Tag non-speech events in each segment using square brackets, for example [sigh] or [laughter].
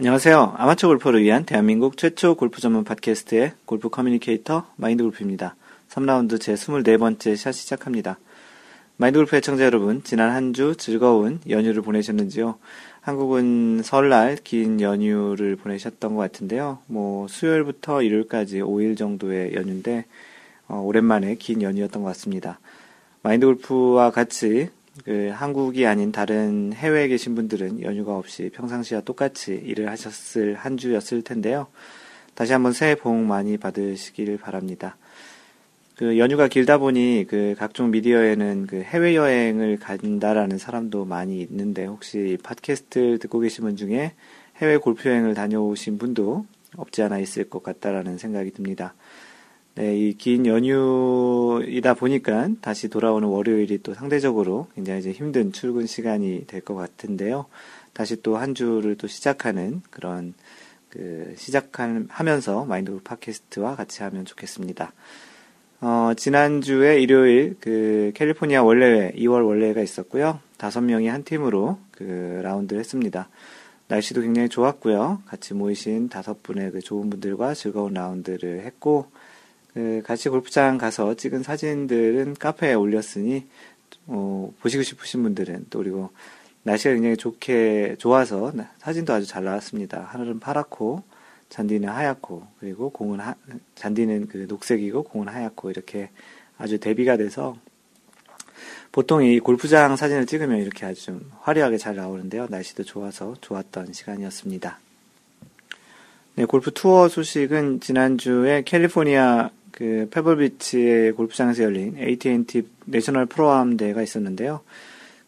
안녕하세요. 아마추어 골퍼를 위한 대한민국 최초 골프 전문 팟캐스트의 골프 커뮤니케이터 마인드 골프입니다. 3라운드 제 24번째 샷 시작합니다. 마인드 골프 애청자 여러분, 지난 한 주 즐거운 연휴를 보내셨는지요? 한국은 설날 긴 연휴를 보내셨던 것 같은데요. 뭐, 수요일부터 일요일까지 5일 정도의 연휴인데, 어, 오랜만에 긴 연휴였던 것 같습니다. 마인드 골프와 같이 그 한국이 아닌 다른 해외에 계신 분들은 연휴가 없이 평상시와 똑같이 일을 하셨을 한 주였을 텐데요. 다시 한번 새해 복 많이 받으시길 바랍니다. 그 연휴가 길다 보니 그 각종 미디어에는 그 해외 여행을 간다라는 사람도 많이 있는데 혹시 팟캐스트 듣고 계신 분 중에 해외 골프 여행을 다녀오신 분도 없지 않아 있을 것 같다라는 생각이 듭니다. 네, 이 긴 연휴이다 보니까 다시 돌아오는 월요일이 또 상대적으로 굉장히 이제 힘든 출근 시간이 될 것 같은데요. 다시 또 한 주를 또 시작하는 그런 그 시작하면서 마인드 팟캐스트와 같이 하면 좋겠습니다. 어, 지난주에 일요일 그 캘리포니아 원래회, 2월 원래회가 있었고요. 다섯 명이 한 팀으로 그 라운드를 했습니다. 날씨도 굉장히 좋았고요. 같이 모이신 다섯 분의 그 좋은 분들과 즐거운 라운드를 했고, 그 같이 골프장 가서 찍은 사진들은 카페에 올렸으니 어, 보시고 싶으신 분들은 또 그리고 날씨가 굉장히 좋게 좋아서 사진도 아주 잘 나왔습니다. 하늘은 파랗고 잔디는 하얗고 그리고 공은 하, 잔디는 그 녹색이고 공은 하얗고 이렇게 아주 대비가 돼서 보통 이 골프장 사진을 찍으면 이렇게 아주 좀 화려하게 잘 나오는데요. 날씨도 좋아서 좋았던 시간이었습니다. 네, 골프 투어 소식은 지난주에 캘리포니아 그 페블비치의 골프장에서 열린 AT&T 내셔널 프로암 대회가 있었는데요.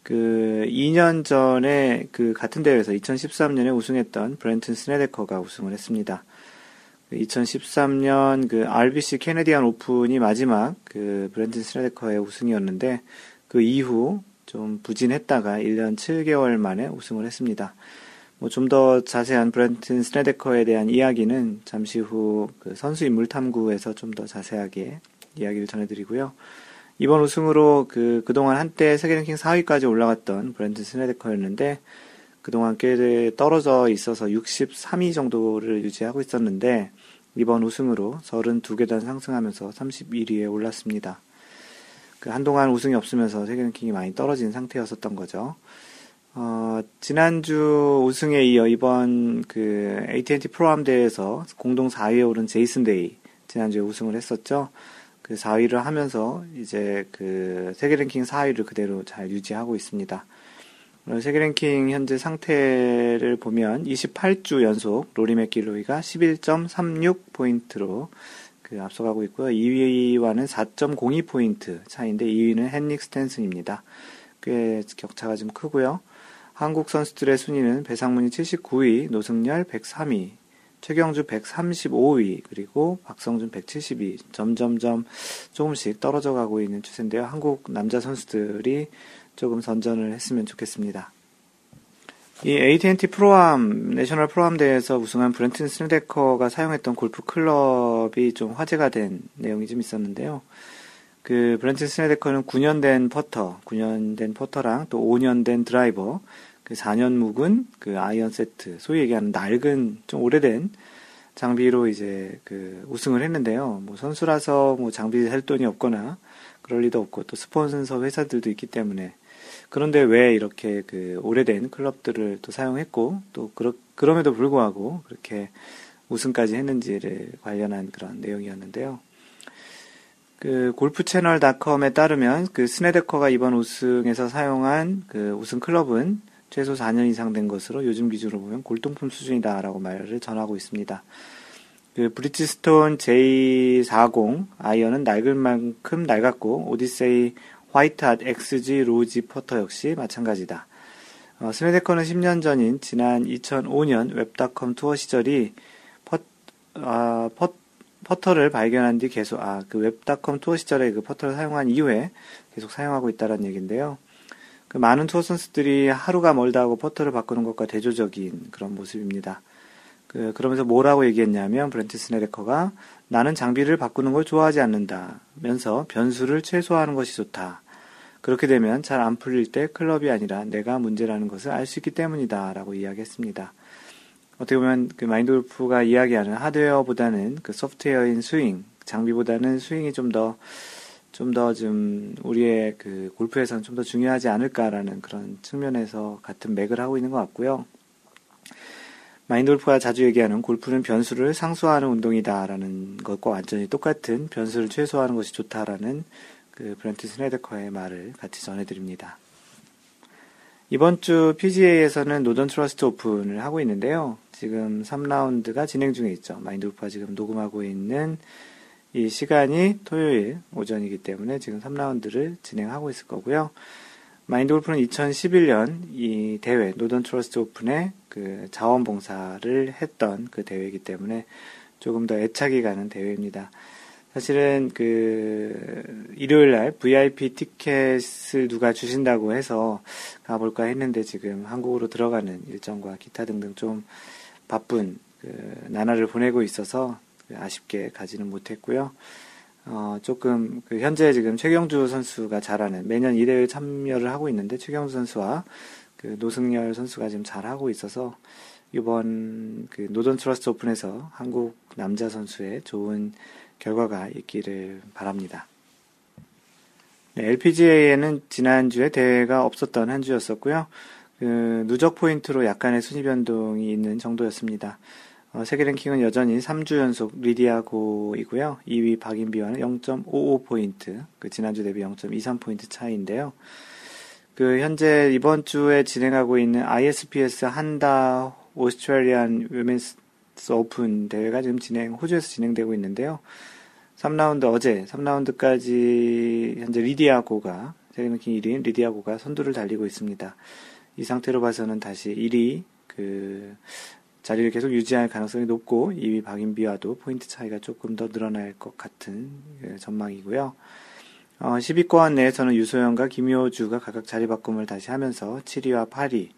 그 2년 전에 그 같은 대회에서 2013년에 우승했던 브렌튼 스네데커가 우승을 했습니다. 2013년 그 RBC 캐네디안 오픈이 마지막 그 브렌튼 스네데커의 우승이었는데 그 이후 좀 부진했다가 1년 7개월 만에 우승을 했습니다. 뭐 좀 더 자세한 브렌튼 스네데커에 대한 이야기는 잠시 후 그 선수 인물 탐구에서 좀 더 자세하게 이야기를 전해드리고요. 이번 우승으로 그 그동안 한때 세계 랭킹 4위까지 올라갔던 브렌튼 스네데커였는데 그동안 꽤 떨어져 있어서 63위 정도를 유지하고 있었는데 이번 우승으로 32계단 상승하면서 31위에 올랐습니다. 그 한동안 우승이 없으면서 세계 랭킹이 많이 떨어진 상태였었던 거죠. 어, 지난주 우승에 이어 이번 그 AT&T 프로암 대회에서 공동 4위에 오른 제이슨 데이 지난주에 우승을 했었죠. 그 4위를 하면서 이제 그 세계 랭킹 4위를 그대로 잘 유지하고 있습니다. 세계 랭킹 현재 상태를 보면 28주 연속 로리 맥길로이가 11.36 포인트로 그 앞서가고 있고요. 2위와는 4.02 포인트 차이인데 2위는 헨릭 스탠슨입니다. 꽤 격차가 좀 크고요. 한국 선수들의 순위는 배상문이 79위, 노승열 103위, 최경주 135위, 그리고 박성준 172위. 점점점 조금씩 떨어져 가고 있는 추세인데요. 한국 남자 선수들이 조금 선전을 했으면 좋겠습니다. 이 AT&T 프로암, 내셔널 프로암 대회에서 우승한 브렌튼 스네데커가 사용했던 골프 클럽이 좀 화제가 된 내용이 좀 있었는데요. 그 브렌튼 스네데커는 9년 된 퍼터, 9년 된 퍼터랑 또 5년 된 드라이버, 그 4년 묵은 그 아이언 세트, 소위 얘기하는 낡은 좀 오래된 장비로 이제 그 우승을 했는데요. 뭐 선수라서 뭐 장비 살 돈이 없거나 그럴 리도 없고 또 스폰서 회사들도 있기 때문에 그런데 왜 이렇게 그 오래된 클럽들을 또 사용했고 또 그러, 그럼에도 불구하고 그렇게 우승까지 했는지를 관련한 그런 내용이었는데요. 그 골프 채널 닷컴에 따르면 그 스네데커가 이번 우승에서 사용한 그 우승 클럽은 최소 4년 이상 된 것으로 요즘 기준으로 보면 골동품 수준이다라고 말을 전하고 있습니다. 그 브리지스톤 J40 아이언은 낡을 만큼 낡았고 오디세이 화이트핫 XG 로지 퍼터 역시 마찬가지다. 어, 스네데커는 10년 전인 지난 2005년 웹닷컴 투어 시절에 퍼, 아, 퍼, 퍼터를 발견한 뒤 계속 아 그 웹닷컴 투어 시절에 그 퍼터를 사용한 이후에 계속 사용하고 있다는 얘기인데요. 그 많은 투어 선수들이 하루가 멀다 하고 퍼터를 바꾸는 것과 대조적인 그런 모습입니다. 그 그러면서 뭐라고 얘기했냐면 브렌트 스네데커가 나는 장비를 바꾸는 걸 좋아하지 않는다면서 변수를 최소화하는 것이 좋다. 그렇게 되면 잘 안 풀릴 때 클럽이 아니라 내가 문제라는 것을 알 수 있기 때문이다 라고 이야기했습니다. 어떻게 보면 그 마인드 골프가 이야기하는 하드웨어보다는 그 소프트웨어인 스윙, 장비보다는 스윙이 좀 더, 좀 더 좀 우리의 그 골프에서는 좀 더 중요하지 않을까라는 그런 측면에서 같은 맥을 하고 있는 것 같고요. 마인드 골프가 자주 얘기하는 골프는 변수를 상수화하는 운동이다라는 것과 완전히 똑같은 변수를 최소화하는 것이 좋다라는 그 브렌트 스네데커의 말을 같이 전해드립니다. 이번 주 PGA에서는 노던 트러스트 오픈을 하고 있는데요. 지금 3라운드가 진행 중에 있죠. 마인드 골프가 지금 녹음하고 있는 이 시간이 토요일 오전이기 때문에 지금 3라운드를 진행하고 있을 거고요. 마인드 골프는 2011년 이 대회 노던 트러스트 오픈에 그 자원봉사를 했던 그 대회이기 때문에 조금 더 애착이 가는 대회입니다. 사실은 그 일요일 날 VIP 티켓을 누가 주신다고 해서 가볼까 했는데 지금 한국으로 들어가는 일정과 기타 등등 좀 바쁜 그 나날을 보내고 있어서 아쉽게 가지는 못했고요. 어, 조금 그 현재 지금 최경주 선수가 잘하는 매년 이 대회에 참여를 하고 있는데 최경주 선수와 그 노승열 선수가 지금 잘하고 있어서 이번 그 노던 트러스트 오픈에서 한국 남자 선수의 좋은 결과가 있기를 바랍니다. 네, LPGA에는 지난주에 대회가 없었던 한 주였었고요. 그 누적 포인트로 약간의 순위 변동이 있는 정도였습니다. 어, 세계 랭킹은 여전히 3주 연속 리디아고이고요. 2위 박인비와는 0.55포인트, 그 지난주 대비 0.23포인트 차이인데요. 그 현재 이번 주에 진행하고 있는 ISPS 한다 오스트레일리안 위멘스 오픈 대회가 지금 진행 호주에서 진행되고 있는데요. 3라운드 어제 3라운드까지 현재 리디아고가 세계랭킹 1위인 리디아고가 선두를 달리고 있습니다. 이 상태로 봐서는 다시 1위 그 자리를 계속 유지할 가능성이 높고 2위 박인비와도 포인트 차이가 조금 더 늘어날 것 같은 그 전망이고요. 어, 10위권 내에서는 유소영과 김효주가 각각 자리 바꿈을 다시 하면서 7위와 8위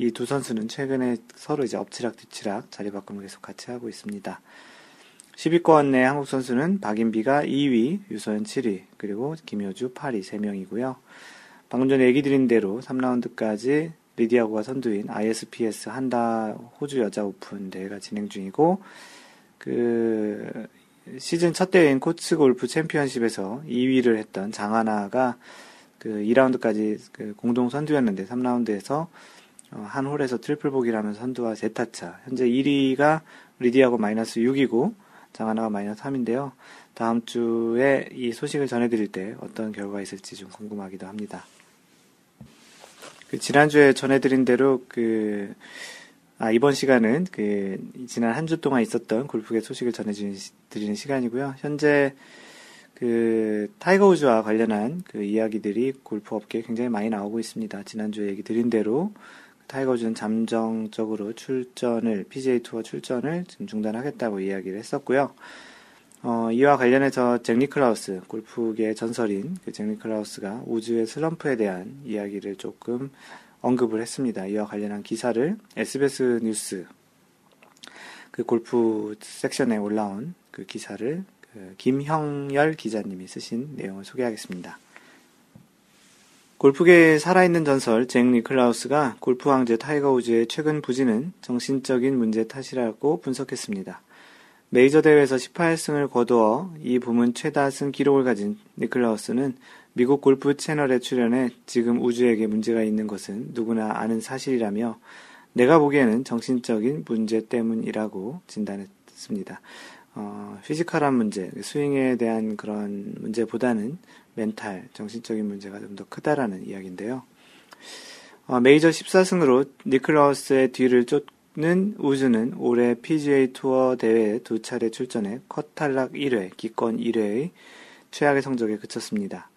이 두 선수는 최근에 서로 이제 엎치락 뒤치락 자리 바꿈을 계속 같이 하고 있습니다. 10위권 내 한국 선수는 박인비가 2위, 유소연 7위, 그리고 김효주 8위 3명이고요. 방금 전에 얘기 드린 대로 3라운드까지 리디아고가 선두인 ISPS 한다 호주 여자 오픈 대회가 진행 중이고 그 시즌 첫 대회인 코츠 골프 챔피언십에서 2위를 했던 장하나가 그 2라운드까지 그 공동 선두였는데 3라운드에서 어, 한 홀에서 트리플 보기를 하면서 선두와 세타차. 현재 1위가 리디아고 마이너스 6이고 장하나가 마이너스 3인데요. 다음 주에 이 소식을 전해드릴 때 어떤 결과가 있을지 좀 궁금하기도 합니다. 그 지난주에 전해드린 대로 그, 아, 이번 시간은 그, 지난 한 주 동안 있었던 골프계 소식을 전해드리는 시간이고요. 현재 그, 타이거 우즈와 관련한 그 이야기들이 골프 업계에 굉장히 많이 나오고 있습니다. 지난주에 얘기 드린 대로 타이거 우즈는 잠정적으로 출전을, PGA 투어 출전을 지금 중단하겠다고 이야기를 했었고요. 어, 이와 관련해서 잭 니클라우스, 골프계 전설인 그 잭 니클라우스가 우즈의 슬럼프에 대한 이야기를 조금 언급을 했습니다. 이와 관련한 기사를 SBS 뉴스 그 골프 섹션에 올라온 그 기사를 그 김형열 기자님이 쓰신 내용을 소개하겠습니다. 골프계의 살아있는 전설 잭 니클라우스가 골프 황제 타이거 우즈의 최근 부진은 정신적인 문제 탓이라고 분석했습니다. 메이저 대회에서 18승을 거두어 이 부문 최다 승 기록을 가진 니클라우스는 미국 골프 채널에 출연해 지금 우즈에게 문제가 있는 것은 누구나 아는 사실이라며 내가 보기에는 정신적인 문제 때문이라고 진단했습니다. 어, physical한 문제, 스윙에 대한 그런 문제보다는 멘탈, 정신적인 문제가 좀 더 크다라는 이야기인데요. 어, 메이저 14승으로 니클라우스의 뒤를 쫓 는 우즈는 올해 PGA 투어 대회에 두 차례 출전해 컷 탈락 1회, 기권 1회의 최악의 성적에 그쳤습니다.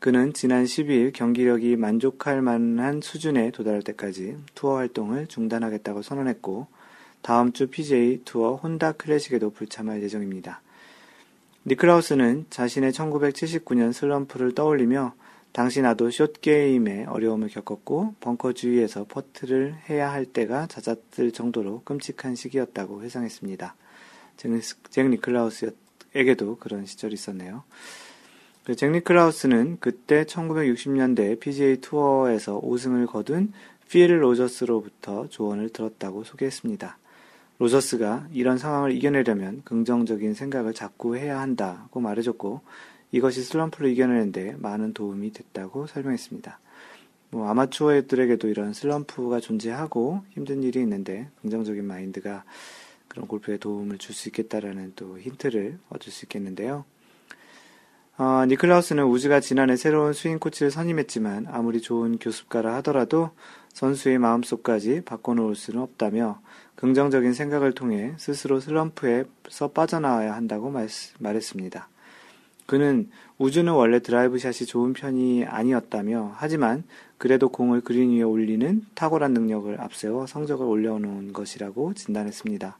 그는 지난 12일 경기력이 만족할 만한 수준에 도달할 때까지 투어 활동을 중단하겠다고 선언했고 다음 주 PGA 투어 혼다 클래식에도 불참할 예정입니다. 니클라우스는 자신의 1979년 슬럼프를 떠올리며 당시 나도 숏게임에 어려움을 겪었고 벙커 주위에서 퍼트를 해야 할 때가 잦았을 정도로 끔찍한 시기였다고 회상했습니다. 잭 니클라우스에게도 그런 시절이 있었네요. 그 잭 니클라우스는 그때 1960년대 PGA 투어에서 5승을 거둔 필 로저스로부터 조언을 들었다고 소개했습니다. 로저스가 이런 상황을 이겨내려면 긍정적인 생각을 자꾸 해야 한다고 말해줬고 이것이 슬럼프를 이겨내는데 많은 도움이 됐다고 설명했습니다. 뭐 아마추어들에게도 이런 슬럼프가 존재하고 힘든 일이 있는데 긍정적인 마인드가 그런 골프에 도움을 줄 수 있겠다라는 또 힌트를 얻을 수 있겠는데요. 어, 니클라우스는 우즈가 지난해 새로운 스윙 코치를 선임했지만 아무리 좋은 교습가라 하더라도 선수의 마음속까지 바꿔놓을 수는 없다며 긍정적인 생각을 통해 스스로 슬럼프에서 빠져나와야 한다고 말, 말했습니다. 그는 우즈는 원래 드라이브 샷이 좋은 편이 아니었다며 하지만 그래도 공을 그린 위에 올리는 탁월한 능력을 앞세워 성적을 올려놓은 것이라고 진단했습니다.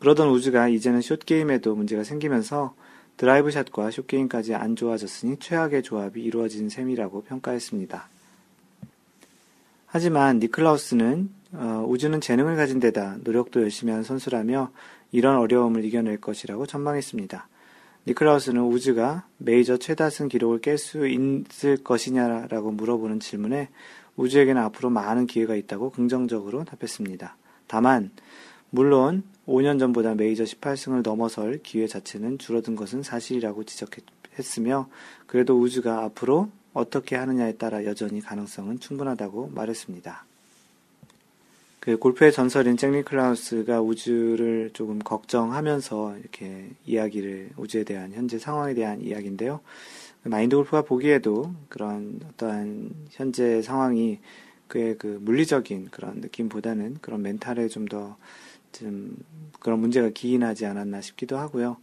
그러던 우즈가 이제는 숏게임에도 문제가 생기면서 드라이브 샷과 숏게임까지 안 좋아졌으니 최악의 조합이 이루어진 셈이라고 평가했습니다. 하지만 니클라우스는 어, 우즈는 재능을 가진 데다 노력도 열심히 한 선수라며 이런 어려움을 이겨낼 것이라고 전망했습니다. 니클라우스는 우즈가 메이저 최다승 기록을 깰 수 있을 것이냐라고 물어보는 질문에 우즈에게는 앞으로 많은 기회가 있다고 긍정적으로 답했습니다. 다만 물론 5년 전보다 메이저 18승을 넘어설 기회 자체는 줄어든 것은 사실이라고 지적했으며 그래도 우즈가 앞으로 어떻게 하느냐에 따라 여전히 가능성은 충분하다고 말했습니다. 그 골프의 전설인 잭 니클라우스가 우주를 조금 걱정하면서 이렇게 이야기를 우주에 대한 현재 상황에 대한 이야기인데요. 마인드 골프가 보기에도 그런 어떠한 현재 상황이 그의 그 물리적인 그런 느낌보다는 그런 멘탈에 좀 더좀 그런 문제가 기인하지 않았나 싶기도 하고요.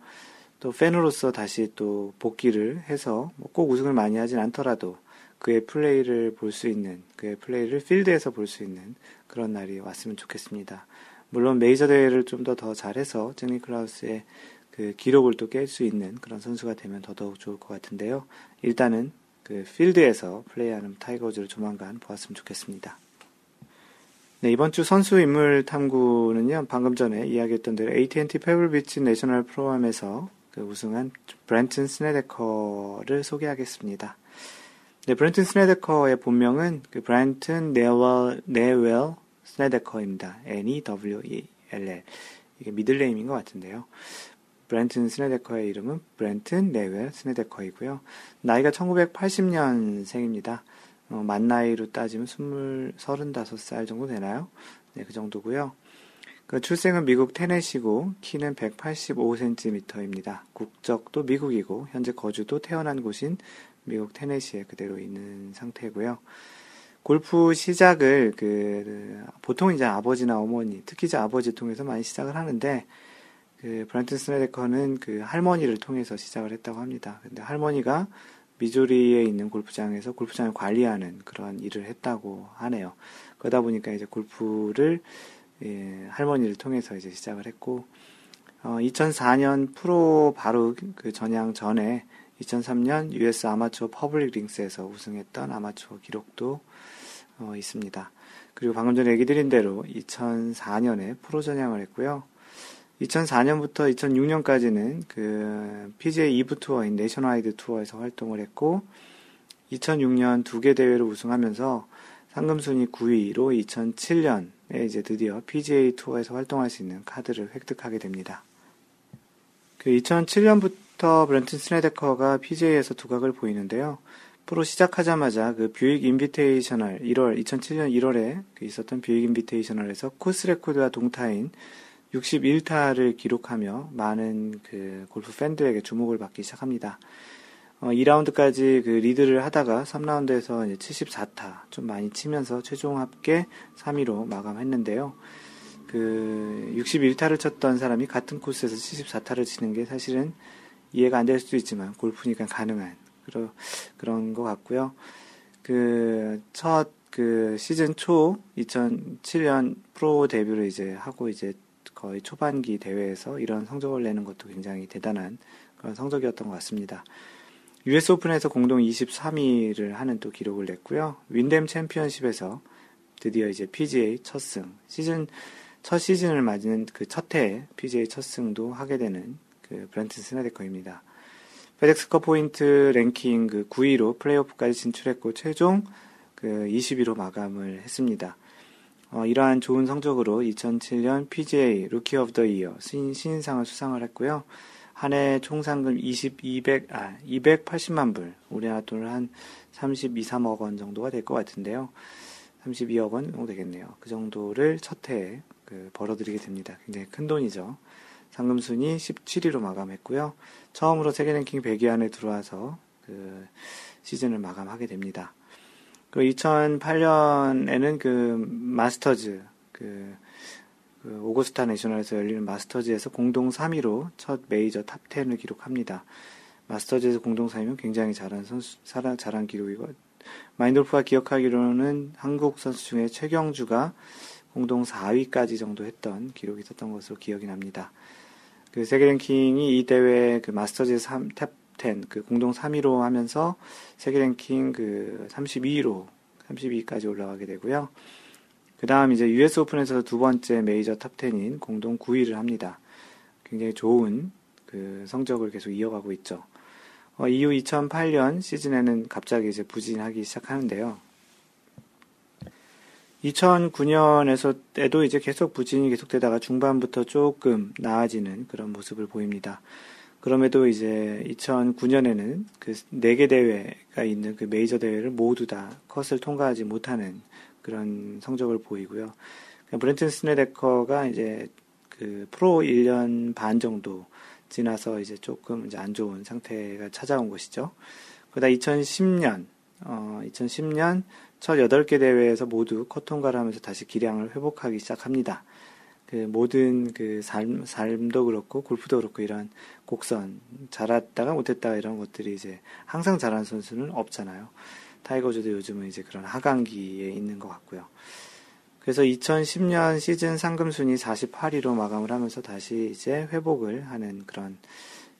또 팬으로서 다시 또 복귀를 해서 뭐꼭 우승을 많이 하진 않더라도 그의 플레이를 볼 수 있는 그의 플레이를 필드에서 볼 수 있는 그런 날이 왔으면 좋겠습니다. 물론 메이저 대회를 좀 더 더 잘해서 잭 니클라우스의 그 기록을 또 깰 수 있는 그런 선수가 되면 더더욱 좋을 것 같은데요. 일단은 그 필드에서 플레이하는 타이거 우즈를 조만간 보았으면 좋겠습니다. 네, 이번 주 선수 인물 탐구는요, 방금 전에 이야기했던 대로 AT&T 페블비치 내셔널 프로암에서 그 우승한 브랜튼 스네데커를 소개하겠습니다. 네, 브랜튼 스네데커의 본명은 그 브랜튼 네웰, 네웰 스네데커입니다. N-E-W-E-L-L. 이게 middle name인 것 같은데요. 브렌튼 스네데커의 이름은 브렌튼 네웰 스네데커이고요. 나이가 1980년생입니다. 어, 만 나이로 따지면 20, 35살 정도 되나요? 네, 그 정도고요. 그 출생은 미국 테네시고 키는 185cm입니다. 국적도 미국이고 현재 거주도 태어난 곳인 미국 테네시에 그대로 있는 상태고요. 골프 시작을 그 보통 이제 아버지나 어머니, 특히 이제 아버지 통해서 많이 시작을 하는데 그 브란튼 스네데커는 그 할머니를 통해서 시작을 했다고 합니다. 근데 할머니가 미조리에 있는 골프장에서 골프장을 관리하는 그런 일을 했다고 하네요. 그러다 보니까 이제 골프를 예, 할머니를 통해서 이제 시작을 했고 어, 2004년 프로 바로 그 전향 전에 2003년 US 아마추어 퍼블릭 링스에서 우승했던 아마추어 기록도 어, 있습니다. 그리고 방금 전에 얘기 드린 대로 2004년에 프로 전향을 했고요. 2004년부터 2006년까지는 그 PGA 2부 투어인 네이션와이드 투어에서 활동을 했고 2006년 두 개 대회를 우승하면서 상금 순위 9위로 2007년에 이제 드디어 PGA 투어에서 활동할 수 있는 카드를 획득하게 됩니다. 그 2007년부터 브렌튼 스네데커가 PGA에서 두각을 보이는데요. 프로 시작하자마자 그 뷰익 인비테이셔널 1월 2007년 1월에 그 있었던 뷰익 인비테이셔널에서 코스 레코드와 동타인 61타를 기록하며 많은 그 골프 팬들에게 주목을 받기 시작합니다. 어, 2라운드까지 그 리드를 하다가 3라운드에서 이제 74타 좀 많이 치면서 최종 합계 3위로 마감했는데요. 그 61타를 쳤던 사람이 같은 코스에서 74타를 치는 게 사실은 이해가 안 될 수도 있지만 골프니까 가능한 그런 그런 것 같고요. 그첫그 시즌 초 2007년 프로 데뷔를 이제 하고 이제 거의 초반기 대회에서 이런 성적을 내는 것도 굉장히 대단한 그런 성적이었던 것 같습니다. US 오픈에서 공동 23위를 하는 또 기록을 냈고요. 윈댐 챔피언십에서 드디어 이제 PGA 첫 승, 시즌 첫 시즌을 맞는 그첫 해에 PGA 첫 승도 하게 되는 그 브랜튼 스네데커입니다. 페덱스커 포인트 랭킹 그 9위로 플레이오프까지 진출했고 최종 그 20위로 마감을 했습니다. 어, 이러한 좋은 성적으로 2007년 PGA Rookie of the Year 신인상을 수상을 했고요. 한 해 총상금 20, 200, 아, 280만 불, 우리나라 돈을 한 32, 3억 원 정도가 될 것 같은데요. 32억 원 정도 되겠네요. 그 정도를 첫 해에 그 벌어들이게 됩니다. 굉장히 큰 돈이죠. 상금순위 17위로 마감했고요. 처음으로 세계 랭킹 100위 안에 들어와서 그 시즌을 마감하게 됩니다. 그 2008년에는 그 마스터즈 그, 그 오거스타 내셔널에서 열리는 마스터즈에서 공동 3위로 첫 메이저 top 10을 기록합니다. 마스터즈에서 공동 3위면 굉장히 잘한 선수, 잘한 기록이고 마인드골프가 기억하기로는 한국 선수 중에 최경주가 공동 4위까지 정도 했던 기록이 있었던 것으로 기억이 납니다. 그 세계 랭킹이 이 대회 그 마스터즈 3, top 10, 그 공동 3위로 하면서 세계 랭킹 그 32위로, 32위까지 올라가게 되고요. 그 다음 이제 US 오픈에서 두 번째 메이저 탑 10인 공동 9위를 합니다. 굉장히 좋은 그 성적을 계속 이어가고 있죠. 어, 이후 2008년 시즌에는 갑자기 이제 부진하기 시작하는데요. 2009년에서에도 이제 계속 부진이 계속되다가 중반부터 조금 나아지는 그런 모습을 보입니다. 그럼에도 이제 2009년에는 그네개 대회가 있는 그 메이저 대회를 모두 다 컷을 통과하지 못하는 그런 성적을 보이고요. 브렌튼 스네데커가 이제 그 프로 1년 반 정도 지나서 이제 조금 이제 안 좋은 상태가 찾아온 것이죠. 그러다 2010년, 어, 2010년 첫 8개 대회에서 모두 컷 통과를 하면서 다시 기량을 회복하기 시작합니다. 그 모든 그 삶, 삶도 그렇고 골프도 그렇고 이런 곡선 잘했다가 못했다가 이런 것들이 이제 항상 잘하는 선수는 없잖아요. 타이거 우즈도 요즘은 이제 그런 하강기에 있는 것 같고요. 그래서 2010년 시즌 상금 순위 48위로 마감을 하면서 다시 이제 회복을 하는 그런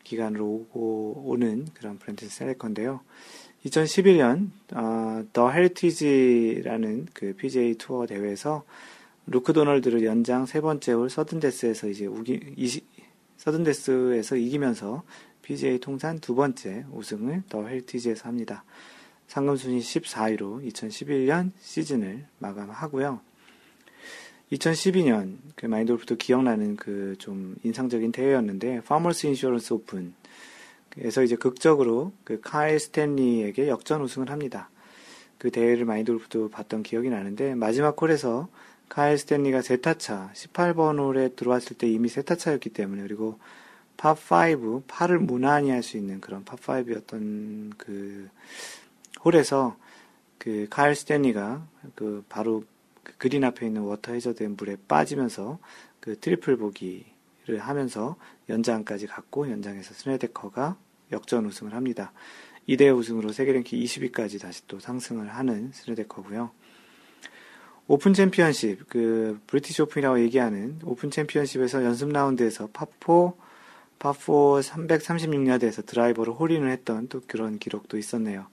기간으로 오고 오는 그런 브랜트 스네데커인데요. 2011년 어, 더 헤리티지라는 그 PGA 투어 대회에서 루크 도널드를 연장 세 번째 홀 서든데스에서 이제 우기 이시, 서든데스에서 이기면서 PGA 통산 두 번째 우승을 더 헤리티지에서 합니다. 상금 순위 14위로 2011년 시즌을 마감하고요. 2012년 그 마인드골프도 기억나는 그 좀 인상적인 대회였는데 파머스 인슈런스 오픈 에서 이제 극적으로 그 카일 스탠리에게 역전 우승을 합니다. 그 대회를 마인드골프도 봤던 기억이 나는데 마지막 홀에서 카일 스탠리가 세타차 18번 홀에 들어왔을 때 이미 세타차였기 때문에 그리고 파5 파를 무난히 할 수 있는 그런 파5였던 그 홀에서 그 카일 스탠리가 그 바로 그 그린 앞에 있는 워터 해저드의 물에 빠지면서 그 트리플 보기를 하면서 연장까지 갔고 연장에서 스네데커가 역전 우승을 합니다. 이 대회 우승으로 세계 랭킹 20위까지 다시 또 상승을 하는 스네데커고요. 오픈 챔피언십, 그 브리티시 오픈이라고 얘기하는 오픈 챔피언십에서 연습 라운드에서 파4, 파4 336야드에서 드라이버로 홀인을 했던 또 그런 기록도 있었네요.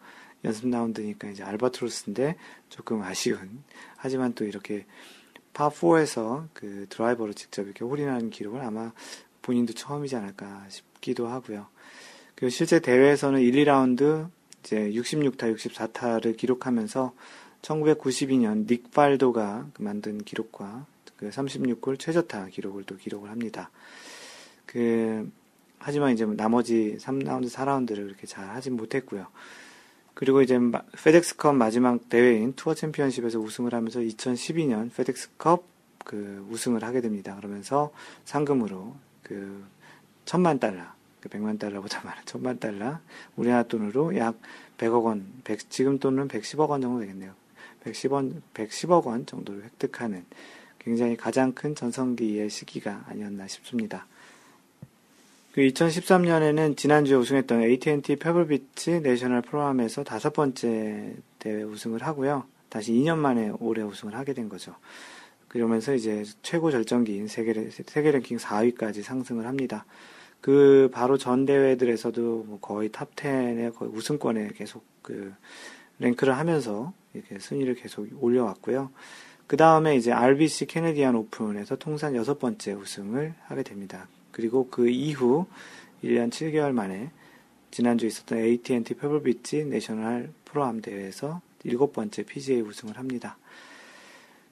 연습 라운드니까 이제 알바트로스인데 조금 아쉬운. 하지만 또 이렇게 파4에서 그 드라이버로 직접 이렇게 홀인하는 기록은 아마 본인도 처음이지 않을까 싶기도 하고요. 그 실제 대회에서는 1, 2라운드 이제 66타, 64타를 기록하면서 1992년 닉 팔도가 만든 기록과 그 36골 최저타 기록을 또 기록을 합니다. 그 하지만 이제 나머지 3라운드, 4라운드를 그렇게 잘 하진 못했고요. 그리고 이제 페덱스컵 마지막 대회인 투어 챔피언십에서 우승을 하면서 2012년 페덱스컵 그 우승을 하게 됩니다. 그러면서 상금으로 그 천만 달러, 그 백만 달러보다 많은 천만 달러, 우리나라 돈으로 약 100억 원, 100, 지금 돈은 110억 원 정도 되겠네요. 110원, 110억 원 정도를 획득하는 굉장히 가장 큰 전성기의 시기가 아니었나 싶습니다. 그 2013년에는 지난주에 우승했던 AT&T 페블비치 내셔널 프로암에서 다섯 번째 대회 우승을 하고요. 다시 2년 만에 올해 우승을 하게 된 거죠. 그러면서 이제 최고 절정기인 세계, 세계 랭킹 4위까지 상승을 합니다. 그 바로 전 대회들에서도 뭐 거의 탑 10에 거의 우승권에 계속 그 랭크를 하면서 이렇게 순위를 계속 올려왔고요. 그 다음에 이제 RBC 캐네디안 오픈에서 통산 여섯 번째 우승을 하게 됩니다. 그리고 그 이후 1년 7개월 만에 지난주에 있었던 AT&T 페블비치 내셔널 프로암 대회에서 일곱 번째 PGA 우승을 합니다.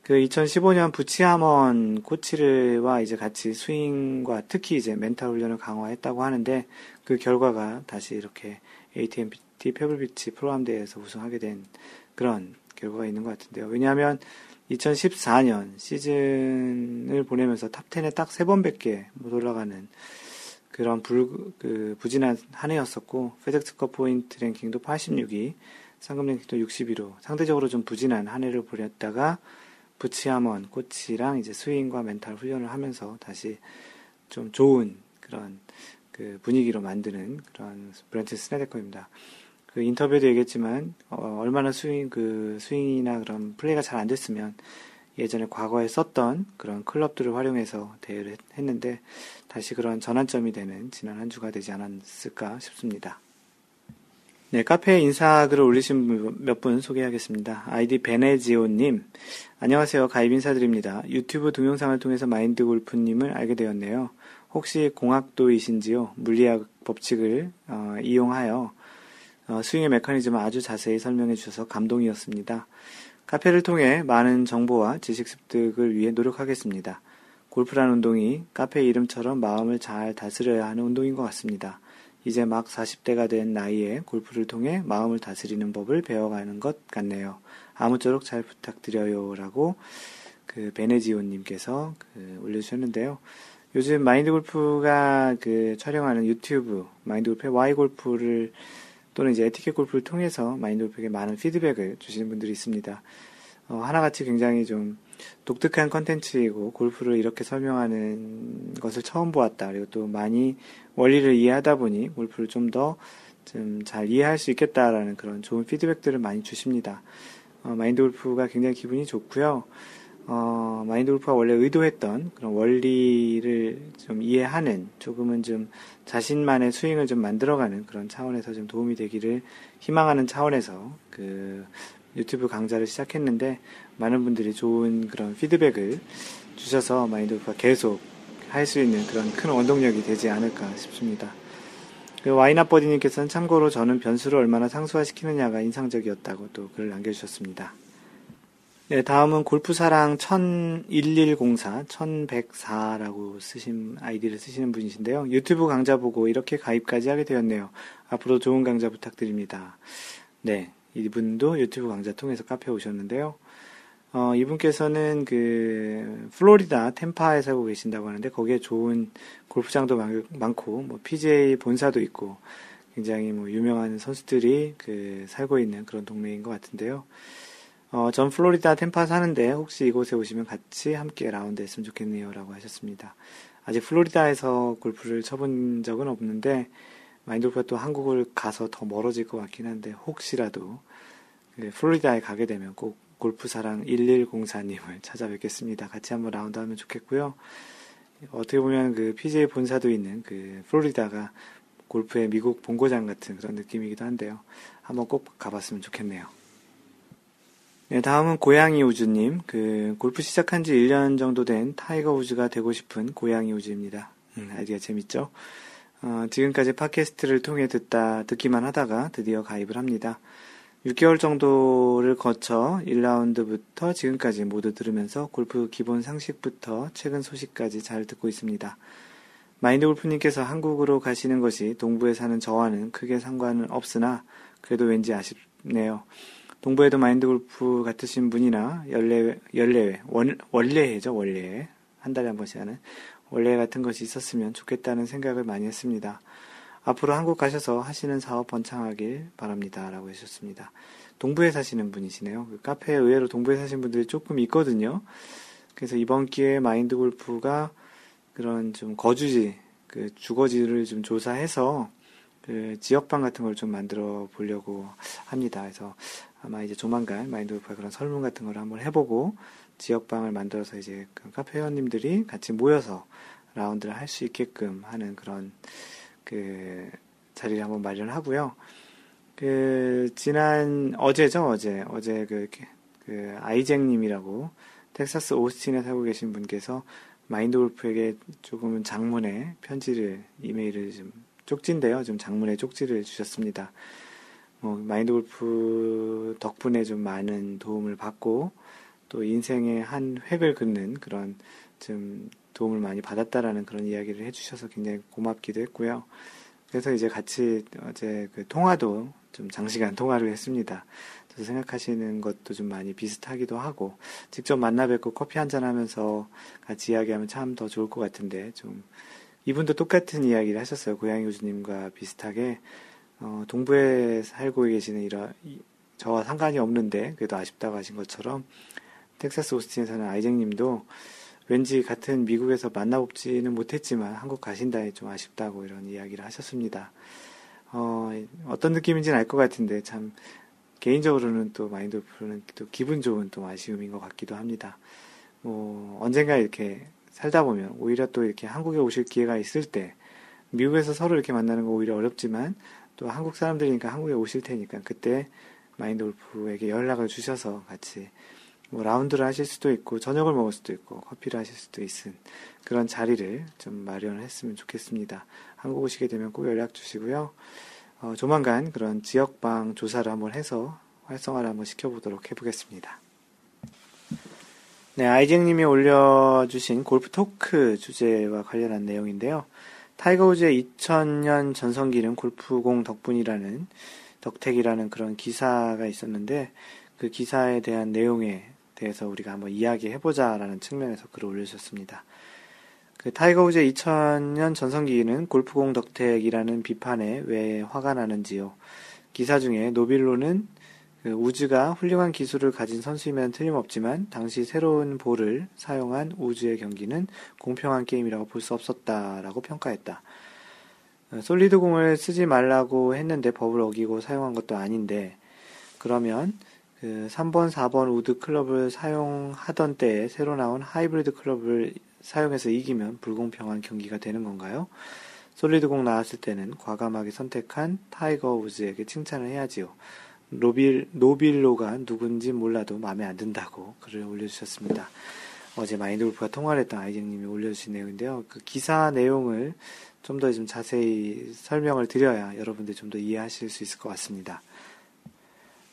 그 2015년 부치하먼 코치와 이제 같이 스윙과 특히 이제 멘탈 훈련을 강화했다고 하는데 그 결과가 다시 이렇게 AT&T 페블비치 프로암 대회에서 우승하게 된 그런 결과가 있는 것 같은데요. 왜냐하면 2014년 시즌을 보내면서 탑 10에 딱 세 번밖에 못 올라가는 그런 불, 그 부진한 한 해였었고, 페덱스컵 포인트 랭킹도 86위, 상금 랭킹도 61위, 상대적으로 좀 부진한 한 해를 보냈다가, 부치하먼 코치랑 이제 스윙과 멘탈 훈련을 하면서 다시 좀 좋은 그런 그 분위기로 만드는 그런 브렌트 스네데커입니다. 그 인터뷰에도 얘기했지만 어, 얼마나 스윙 그 스윙이나 그런 플레이가 잘 안 됐으면 예전에 과거에 썼던 그런 클럽들을 활용해서 대회를 했는데 다시 그런 전환점이 되는 지난 한 주가 되지 않았을까 싶습니다. 네, 카페에 인사글을 올리신 몇 분 소개하겠습니다. 아이디 베네지오님, 안녕하세요. 가입 인사드립니다. 유튜브 동영상을 통해서 마인드 골프님을 알게 되었네요. 혹시 공학도이신지요? 물리학 법칙을 어, 이용하여 어, 스윙의 메커니즘을 아주 자세히 설명해 주셔서 감동이었습니다. 카페를 통해 많은 정보와 지식 습득을 위해 노력하겠습니다. 골프란 운동이 카페 이름처럼 마음을 잘 다스려야 하는 운동인 것 같습니다. 이제 막 40대가 된 나이에 골프를 통해 마음을 다스리는 법을 배워가는 것 같네요. 아무쪼록 잘 부탁드려요. 라고 그 베네지오님께서 그 올려주셨는데요. 요즘 마인드 골프가 그 촬영하는 유튜브 마인드 골프의 Y 골프를 또는 이제 에티켓 골프를 통해서 마인드 골프에게 많은 피드백을 주시는 분들이 있습니다. 어, 하나같이 굉장히 좀 독특한 컨텐츠이고 골프를 이렇게 설명하는 것을 처음 보았다. 그리고 또 많이 원리를 이해하다 보니 골프를 좀 더 좀 잘 이해할 수 있겠다라는 그런 좋은 피드백들을 많이 주십니다. 어, 마인드 골프가 굉장히 기분이 좋고요. 어, 마인드 골프가 원래 의도했던 그런 원리를 좀 이해하는 조금은 좀 자신만의 스윙을 좀 만들어가는 그런 차원에서 좀 도움이 되기를 희망하는 차원에서 그 유튜브 강좌를 시작했는데 많은 분들이 좋은 그런 피드백을 주셔서 마인드 골프가 계속 할 수 있는 그런 큰 원동력이 되지 않을까 싶습니다. 그 와이나버디님께서는 참고로 저는 변수를 얼마나 상수화시키느냐가 인상적이었다고 또 글을 남겨주셨습니다. 네, 다음은 골프사랑 1104, 1104라고 쓰신 아이디를 쓰시는 분이신데요. 유튜브 강좌 보고 이렇게 가입까지 하게 되었네요. 앞으로 좋은 강좌 부탁드립니다. 네, 이분도 유튜브 강좌 통해서 카페 오셨는데요. 어, 이분께서는 그 플로리다 템파에 살고 계신다고 하는데 거기에 좋은 골프장도 많, 고 뭐 PGA 본사도 있고 굉장히 뭐 유명한 선수들이 그 살고 있는 그런 동네인 것 같은데요. 어, 전 플로리다 템파 사는데 혹시 이곳에 오시면 같이 함께 라운드 했으면 좋겠네요. 라고 하셨습니다. 아직 플로리다에서 골프를 쳐본 적은 없는데, 마인드 골프가 또 한국을 가서 더 멀어질 것 같긴 한데, 혹시라도 그 플로리다에 가게 되면 꼭 골프사랑 1104님을 찾아뵙겠습니다. 같이 한번 라운드 하면 좋겠고요. 어떻게 보면 그 PGA 본사도 있는 그 플로리다가 골프의 미국 본고장 같은 그런 느낌이기도 한데요. 한번 꼭 가봤으면 좋겠네요. 네, 다음은 고양이 우즈님. 그, 골프 시작한 지 1년 정도 된 타이거 우즈가 되고 싶은 고양이 우즈입니다. 음, 아이디가 재밌죠? 어, 지금까지 팟캐스트를 통해 듣다, 듣기만 하다가 드디어 가입을 합니다. 6개월 정도를 거쳐 1라운드부터 지금까지 모두 들으면서 골프 기본 상식부터 최근 소식까지 잘 듣고 있습니다. 마인드 골프님께서 한국으로 가시는 것이 동부에 사는 저와는 크게 상관은 없으나 그래도 왠지 아쉽네요. 동부에도 마인드 골프 같으신 분이나 연례, 연례회, 원, 원래회죠, 원래회. 한 달에 한 번씩 하는 원래 같은 것이 있었으면 좋겠다는 생각을 많이 했습니다. 앞으로 한국 가셔서 하시는 사업 번창하길 바랍니다. 라고 하셨습니다. 동부에 사시는 분이시네요. 그 카페에 의외로 동부에 사시는 분들이 조금 있거든요. 그래서 이번 기회에 마인드 골프가 그런 좀 거주지, 그 주거지를 좀 조사해서 그 지역방 같은 걸 좀 만들어 보려고 합니다. 그래서 아마 이제 조만간 마인드 골프가 그런 설문 같은 걸 한번 해보고 지역방을 만들어서 이제 그 카페 회원님들이 같이 모여서 라운드를 할 수 있게끔 하는 그런 그 자리를 한번 마련하고요. 그 지난 어제죠 어제 어제 그, 그 아이잭님이라고 텍사스 오스틴에 살고 계신 분께서 마인드 골프에게 조금은 장문의 편지를 이메일을 좀 쪽지인데요 좀 장문의 쪽지를 주셨습니다. 뭐 마인드 골프 덕분에 좀 많은 도움을 받고 또 인생의 한 획을 긋는 그런 좀 도움을 많이 받았다라는 그런 이야기를 해주셔서 굉장히 고맙기도 했고요. 그래서 이제 같이 어제 그 통화도 좀 장시간 통화를 했습니다. 그래서 생각하시는 것도 좀 많이 비슷하기도 하고, 직접 만나 뵙고 커피 한잔 하면서 같이 이야기하면 참 더 좋을 것 같은데, 좀, 이분도 똑같은 이야기를 하셨어요. 고양이 교수님과 비슷하게, 어, 동부에 살고 계시는 이런, 저와 상관이 없는데, 그래도 아쉽다고 하신 것처럼, 텍사스 오스틴에 사는 아이쟁 님도 왠지 같은 미국에서 만나보지는 못했지만 한국 가신다니 좀 아쉽다고 이런 이야기를 하셨습니다. 어, 어떤 느낌인지는 알 것 같은데 참 개인적으로는 또 마인드풀은 또 기분 좋은 또 아쉬움인 것 같기도 합니다. 뭐 언젠가 이렇게 살다 보면 오히려 또 이렇게 한국에 오실 기회가 있을 때 미국에서 서로 이렇게 만나는 거 오히려 어렵지만 또 한국 사람들이니까 한국에 오실 테니까 그때 마인드 골프에게 연락을 주셔서 같이 뭐 라운드를 하실 수도 있고 저녁을 먹을 수도 있고 커피를 하실 수도 있은 그런 자리를 좀 마련을 했으면 좋겠습니다. 한국 오시게 되면 꼭 연락 주시고요. 어, 조만간 그런 지역방 조사를 한번 해서 활성화를 한번 시켜보도록 해보겠습니다. 네, 아이쟁님이 올려주신 골프 토크 주제와 관련한 내용인데요. 타이거 우즈의 2000년 전성기는 골프공 덕분이라는 덕택이라는 그런 기사가 있었는데 그 기사에 대한 내용에 대해서 우리가 한번 이야기해보자라는 측면에서 글을 올려주셨습니다. 그 타이거 우즈의 2000년 전성기는 골프공 덕택이라는 비판에 왜 화가 나는지요. 기사 중에 노빌로는 그 우즈가 훌륭한 기술을 가진 선수임엔 틀림없지만 당시 새로운 볼을 사용한 우즈의 경기는 공평한 게임이라고 볼 수 없었다라고 평가했다. 어, 솔리드 공을 쓰지 말라고 했는데 법을 어기고 사용한 것도 아닌데 그러면 그 3번, 4번 우드 클럽을 사용하던 때에 새로 나온 하이브리드 클럽을 사용해서 이기면 불공평한 경기가 되는 건가요? 솔리드공 나왔을 때는 과감하게 선택한 타이거 우즈에게 칭찬을 해야지요. 노빌, 노빌로가 누군지 몰라도 마음에 안 든다고 글을 올려주셨습니다. 어제 마인드 골프가 통화를 했던 아이쟁님이 올려주신 내용인데요. 그 기사 내용을 좀 더좀 자세히 설명을 드려야 여러분들 좀더 이해하실 수 있을 것 같습니다.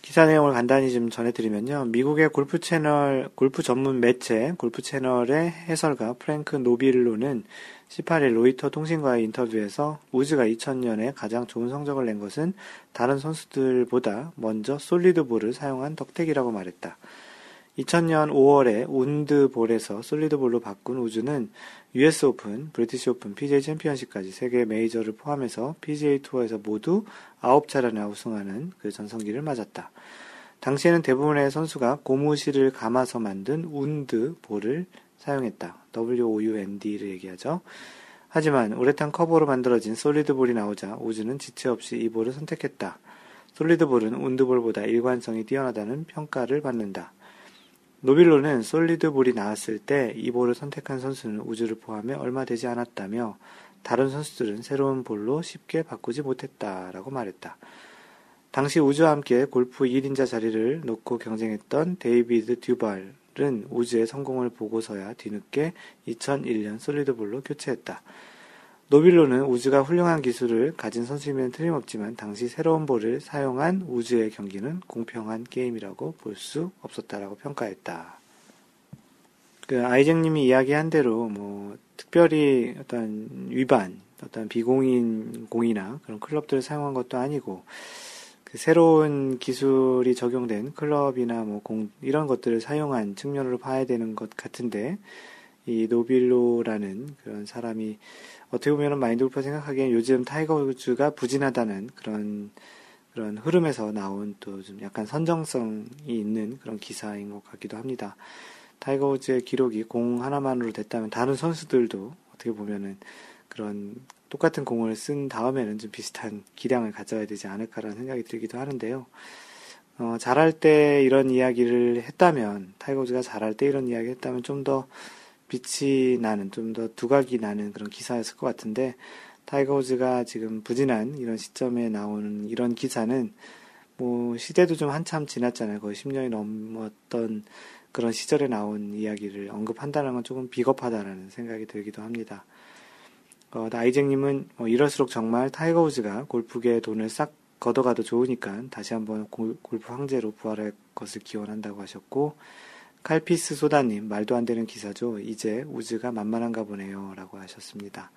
기사 내용을 간단히 좀 전해드리면요. 미국의 골프 채널, 골프 전문 매체, 골프 채널의 해설가 프랭크 노빌로는 18일 로이터 통신과의 인터뷰에서 우즈가 2000년에 가장 좋은 성적을 낸 것은 다른 선수들보다 먼저 solid ball을 사용한 덕택이라고 말했다. 2000년 5월에 운드볼에서 솔리드볼로 바꾼 우즈는 US 오픈, 브리티시 오픈, PGA 챔피언십까지 세계 메이저를 포함해서 PGA 투어에서 모두 9차례나 우승하는 그 전성기를 맞았다. 당시에는 대부분의 선수가 고무실을 감아서 만든 wound ball을 사용했다. WOUND를 얘기하죠. 하지만 우레탄 커버로 만들어진 solid ball이 나오자 우즈는 지체 없이 이 볼을 선택했다. solid ball은 wound ball보다 일관성이 뛰어나다는 평가를 받는다. 노빌로는 solid ball이 나왔을 때 이 볼을 선택한 선수는 우즈를 포함해 얼마 되지 않았다며 다른 선수들은 새로운 볼로 쉽게 바꾸지 못했다라고 말했다. 당시 우즈와 함께 골프 1인자 자리를 놓고 경쟁했던 데이비드 듀발은 우즈의 성공을 보고서야 뒤늦게 2001년 solid ball로 교체했다. 노빌로는 우즈가 훌륭한 기술을 가진 선수이면 틀림없지만 당시 새로운 볼을 사용한 우즈의 경기는 공평한 게임이라고 볼 수 없었다라고 평가했다. 그 아이쟁님이 이야기한 대로 뭐 특별히 어떤 위반, 어떤 비공인 공이나 그런 클럽들을 사용한 것도 아니고 그 새로운 기술이 적용된 클럽이나 뭐 공 이런 것들을 사용한 측면으로 봐야 되는 것 같은데 이 노빌로라는 그런 사람이 어떻게 보면 마인드 골프 생각하기엔 요즘 타이거 우즈가 부진하다는 그런 그런 흐름에서 나온 또 좀 약간 선정성이 있는 그런 기사인 것 같기도 합니다. 타이거 우즈의 기록이 공 하나만으로 됐다면 다른 선수들도 어떻게 보면은 그런 똑같은 공을 쓴 다음에는 좀 비슷한 기량을 가져야 되지 않을까라는 생각이 들기도 하는데요. 어, 잘할 때 이런 이야기를 했다면, 타이거 우즈가 잘할 때 이런 이야기 했다면 좀더 빛이 나는 좀 더 두각이 나는 그런 기사였을 것 같은데 타이거 우즈가 지금 부진한 이런 시점에 나오는 이런 기사는 뭐 시대도 좀 한참 지났잖아요. 거의 10년이 넘었던 그런 시절에 나온 이야기를 언급한다는 건 조금 비겁하다라는 생각이 들기도 합니다. 어, 나이쟁님은 뭐 이럴수록 정말 타이거 우즈가 골프계의 돈을 싹 걷어가도 좋으니까 다시 한번 골프 황제로 부활할 것을 기원한다고 하셨고 칼피스 소다님, 말도 안 되는 기사죠. 이제 우즈가 만만한가 보네요. 라고 하셨습니다.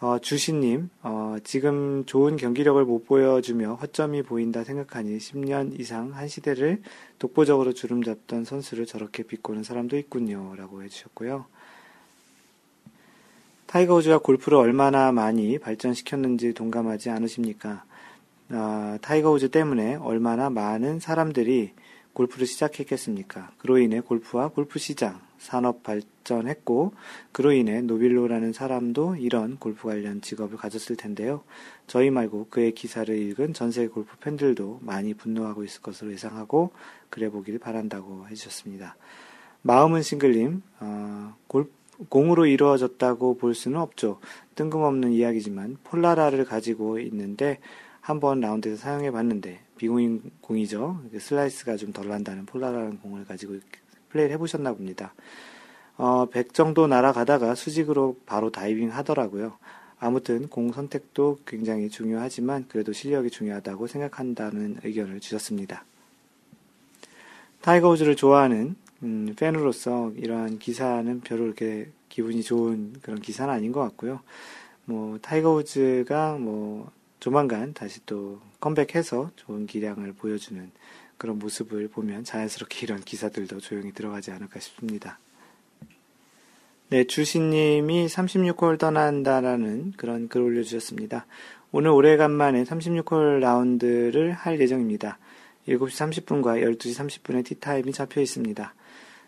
어, 주신님, 어, 지금 좋은 경기력을 못 보여주며 허점이 보인다 생각하니 10년 이상 한 시대를 독보적으로 주름 잡던 선수를 저렇게 비꼬는 사람도 있군요. 라고 해주셨고요. 타이거 우즈가 골프를 얼마나 많이 발전시켰는지 동감하지 않으십니까? 어, 타이거 우즈 때문에 얼마나 많은 사람들이 골프를 시작했겠습니까? 그로 인해 골프와 골프 시장, 산업 발전했고, 그로 인해 노빌로라는 사람도 이런 골프 관련 직업을 가졌을 텐데요. 저희 말고 그의 기사를 읽은 전 세계 골프 팬들도 많이 분노하고 있을 것으로 예상하고, 그래 보길 바란다고 해주셨습니다. 마음은 싱글님, 어, 골, 공으로 이루어졌다고 볼 수는 없죠. 뜬금없는 이야기지만 폴라라를 가지고 있는데 한번 라운드에서 사용해 봤는데 비공인 공이죠. 슬라이스가 좀 덜 난다는 폴라라는 공을 가지고 플레이를 해보셨나 봅니다. 어, 100 정도 날아가다가 수직으로 바로 다이빙 하더라고요. 아무튼 공 선택도 굉장히 중요하지만 그래도 실력이 중요하다고 생각한다는 의견을 주셨습니다. 타이거 우즈를 좋아하는 음, 팬으로서 이러한 기사는 별로 이렇게 기분이 좋은 그런 기사는 아닌 것 같고요. 뭐 타이거 우즈가 뭐 조만간 다시 또 컴백해서 좋은 기량을 보여주는 그런 모습을 보면 자연스럽게 이런 기사들도 조용히 들어가지 않을까 싶습니다. 네, 주신님이 36홀 떠난다라는 그런 글 올려주셨습니다. 오늘 오래간만에 36홀 라운드를 할 예정입니다. 7시 30분과 12시 30분에 티타임이 잡혀 있습니다.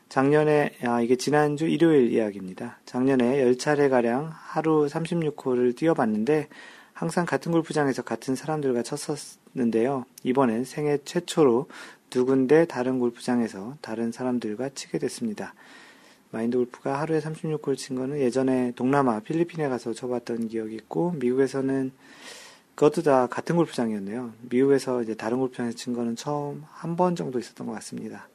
작년에, 아, 이게 지난주 일요일 이야기입니다. 작년에 10차례가량 하루 36홀을 뛰어봤는데, 항상 같은 골프장에서 같은 사람들과 쳤었는데요. 이번엔 생애 최초로 두 군데 다른 골프장에서 다른 사람들과 치게 됐습니다. 마인드 골프가 하루에 36홀 친 거는 예전에 동남아, 필리핀에 가서 쳐봤던 기억이 있고, 미국에서는 그것도 다 같은 골프장이었네요. 미국에서 이제 다른 골프장에서 친 거는 처음 한 번 정도 있었던 것 같습니다.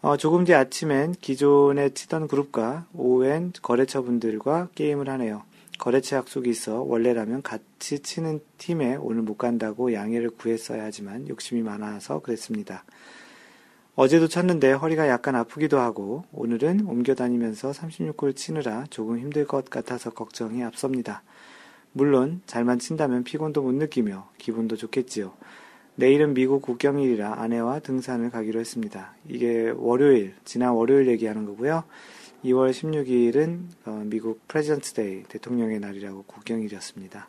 어, 조금 뒤 아침엔 기존에 치던 그룹과 오후엔 거래처분들과 게임을 하네요. 거래처 약속이 있어 원래라면 같이 치는 팀에 오늘 못 간다고 양해를 구했어야 하지만 욕심이 많아서 그랬습니다. 어제도 쳤는데 허리가 약간 아프기도 하고 오늘은 옮겨 다니면서 36골 치느라 조금 힘들 것 같아서 걱정이 앞섭니다. 물론 잘만 친다면 피곤도 못 느끼며 기분도 좋겠지요. 내일은 미국 국경일이라 아내와 등산을 가기로 했습니다. 이게 월요일, 지난 월요일 얘기하는 거고요. 2월 16일은 어, 미국 Presidents Day 대통령의 날이라고 국경일이었습니다.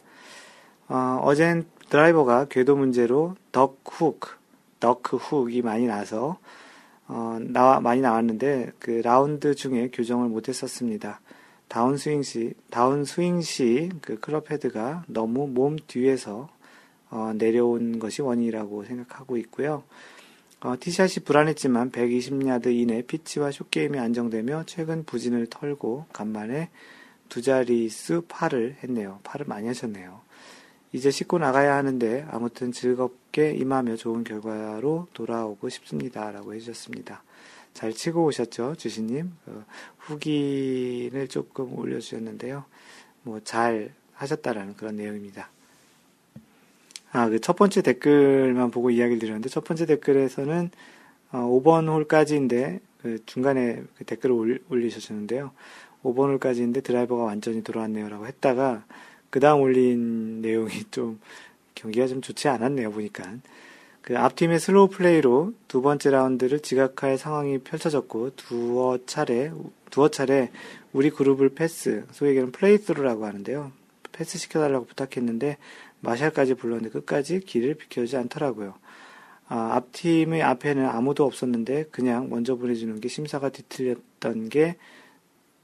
어, 어젠 드라이버가 궤도 문제로 duck hook, duck hook이 많이 나서 어, 나와 많이 나왔는데 그 라운드 중에 교정을 못했었습니다. 다운 스윙 시 다운 스윙 시 그 클럽 헤드가 너무 몸 뒤에서 어, 내려온 것이 원인이라고 생각하고 있고요. 어, 티샷이 불안했지만 120야드 이내 피치와 숏게임이 안정되며 최근 부진을 털고 간만에 두 자릿수 팔을 했네요. 팔을 많이 하셨네요. 이제 씻고 나가야 하는데 아무튼 즐겁게 임하며 좋은 결과로 돌아오고 싶습니다. 라고 해주셨습니다. 잘 치고 오셨죠? 주신님. 그 후기를 조금 올려주셨는데요. 뭐 잘 하셨다라는 그런 내용입니다. 아, 그 첫 번째 댓글만 보고 이야기를 드렸는데, 첫 번째 댓글에서는, 어, 5번 홀까지인데, 그 중간에 그 댓글을 올리셨는데요. 5번 홀까지인데 드라이버가 완전히 돌아왔네요. 라고 했다가, 그 다음 올린 내용이 [laughs] 좀, 경기가 좀 좋지 않았네요. 보니까. 그 앞팀의 slow play로 두 번째 라운드를 지각할 상황이 펼쳐졌고, 두어 차례, 두어 차례 우리 그룹을 패스, 소위 얘기하는 플레이스루라고 하는데요. 패스 시켜달라고 부탁했는데, 마샬까지 불렀는데 끝까지 길을 비켜주지 않더라고요. 아, 앞팀의 앞에는 아무도 없었는데 그냥 먼저 보내주는 게 심사가 뒤틀렸던 게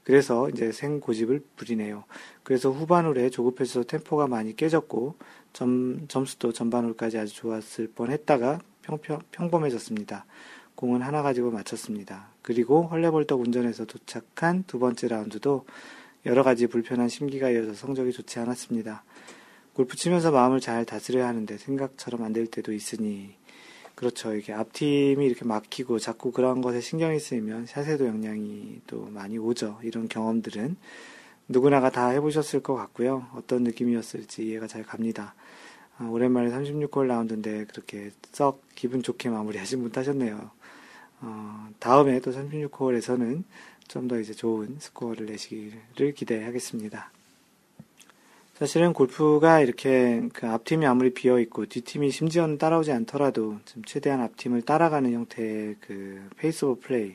그래서 이제 생고집을 부리네요. 그래서 후반홀에 조급해서 템포가 많이 깨졌고 점, 점수도 전반홀까지 아주 좋았을 뻔 했다가 평평, 평범해졌습니다. 공은 하나 가지고 맞췄습니다. 그리고 헐레벌떡 운전해서 도착한 두 번째 라운드도 여러 가지 불편한 심기가 이어서 성적이 좋지 않았습니다. 골프 치면서 마음을 잘 다스려야 하는데 생각처럼 안 될 때도 있으니 그렇죠. 이게 앞팀이 이렇게 막히고 자꾸 그런 것에 신경이 쓰이면 샷에도 영향이 또 많이 오죠. 이런 경험들은 누구나가 다 해보셨을 것 같고요. 어떤 느낌이었을지 이해가 잘 갑니다. 아, 오랜만에 36홀 라운드인데 그렇게 썩 기분 좋게 마무리하지 못하셨네요. 어, 다음에 또 36홀에서는 좀 더 이제 좋은 스코어를 내시기를 기대하겠습니다. 사실은 골프가 이렇게 그 앞팀이 아무리 비어 있고 뒷팀이 심지어는 따라오지 않더라도 좀 최대한 앞팀을 따라가는 형태의 그 pace of play,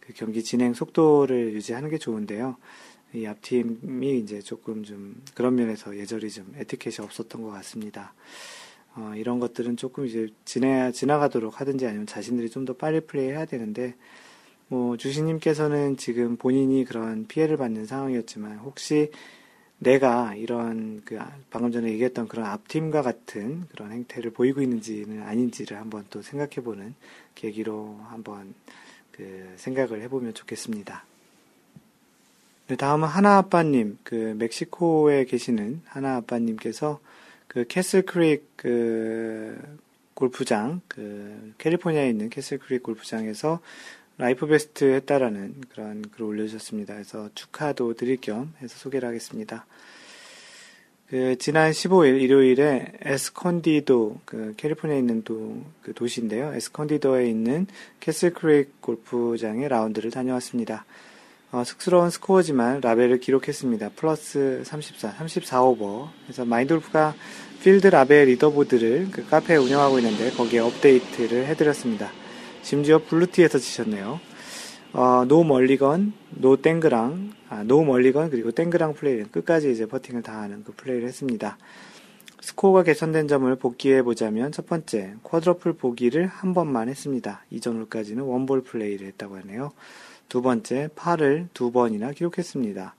그 경기 진행 속도를 유지하는 게 좋은데요. 이 앞팀이 이제 조금 좀 그런 면에서 예절이 좀 에티켓이 없었던 것 같습니다. 어, 이런 것들은 조금 이제 지나, 지나가도록 하든지 아니면 자신들이 좀 더 빨리 플레이해야 되는데, 뭐, 주신님께서는 지금 본인이 그런 피해를 받는 상황이었지만, 혹시 내가 이런 그 방금 전에 얘기했던 그런 앞팀과 같은 그런 행태를 보이고 있는지는 아닌지를 한번 또 생각해보는 계기로 한번 그 생각을 해보면 좋겠습니다. 네, 다음은 하나 아빠님, 그 멕시코에 계시는 하나 아빠님께서 그 캐슬 크릭 그 골프장, 그 캘리포니아에 있는 캐슬 크릭 골프장에서 life best 했다라는 그런 글을 올려주셨습니다. 그래서 축하도 드릴 겸 해서 소개를 하겠습니다. 그 지난 15일 일요일에 에스컨디도 그 캘리포니아에 있는 도, 그 도시인데요. 에스컨디도에 있는 캐슬 크릭 골프장에 라운드를 다녀왔습니다. 어, 쑥스러운 스코어지만 라베를 기록했습니다. 플러스 34, 34오버. 그래서 마인돌프가 필드 라베 leaderboard를 그 카페에 운영하고 있는데 거기에 업데이트를 해드렸습니다. 심지어 blue tee에서 치셨네요. 어, no mulligan, no 땡그랑, 아, no mulligan, 그리고 땡그랑 플레이, 끝까지 이제 퍼팅을 다 하는 그 플레이를 했습니다. 스코어가 개선된 점을 복기해 보자면 첫 번째, quadruple 보기를 한 번만 했습니다. 이전 홀까지는 one ball 플레이를 했다고 하네요. 두 번째, 파를 두 번이나 기록했습니다.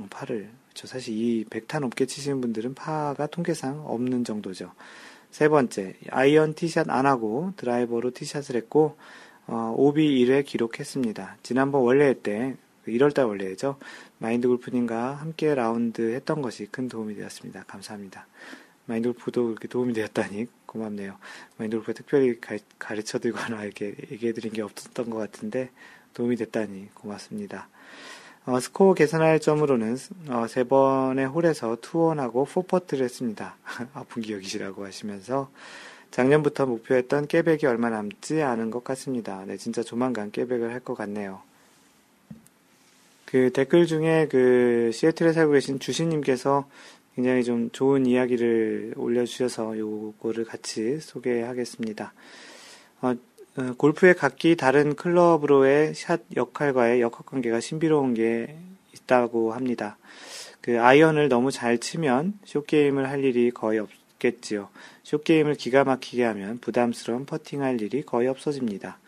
어, 파를, 저 사실 이 백타 높게 치시는 분들은 파가 통계상 없는 정도죠. 세 번째, 아이언 티샷 안 하고 드라이버로 티샷을 했고, 어, OB 1회 기록했습니다. 지난번 월례 때, 1월달 월례죠. 마인드 골프님과 함께 라운드 했던 것이 큰 도움이 되었습니다. 감사합니다. 마인드 골프도 그렇게 도움이 되었다니 고맙네요. 마인드 골프 특별히 가, 르쳐 드리거나 이렇게 얘기해 드린 게 없었던 것 같은데 도움이 됐다니 고맙습니다. 어, 스코어 계산할 점으로는 어, 세 번의 홀에서 투원하고 포퍼트를 했습니다. [laughs] 아픈 기억이시라고 하시면서 작년부터 목표했던 깨백이 얼마 남지 않은 것 같습니다. 네, 진짜 조만간 깨백을 할 것 같네요. 그 댓글 중에 그 시애틀에 살고 계신 주신님께서 굉장히 좀 좋은 이야기를 올려주셔서 요거를 같이 소개하겠습니다. 어, 어, 골프의 각기 다른 클럽으로의 샷 역할과의 역학 관계가 신비로운 게 있다고 합니다. 그 아이언을 너무 잘 치면 short game을 할 일이 거의 없겠지요. short game을 기가 막히게 하면 부담스러운 퍼팅할 일이 거의 없어집니다.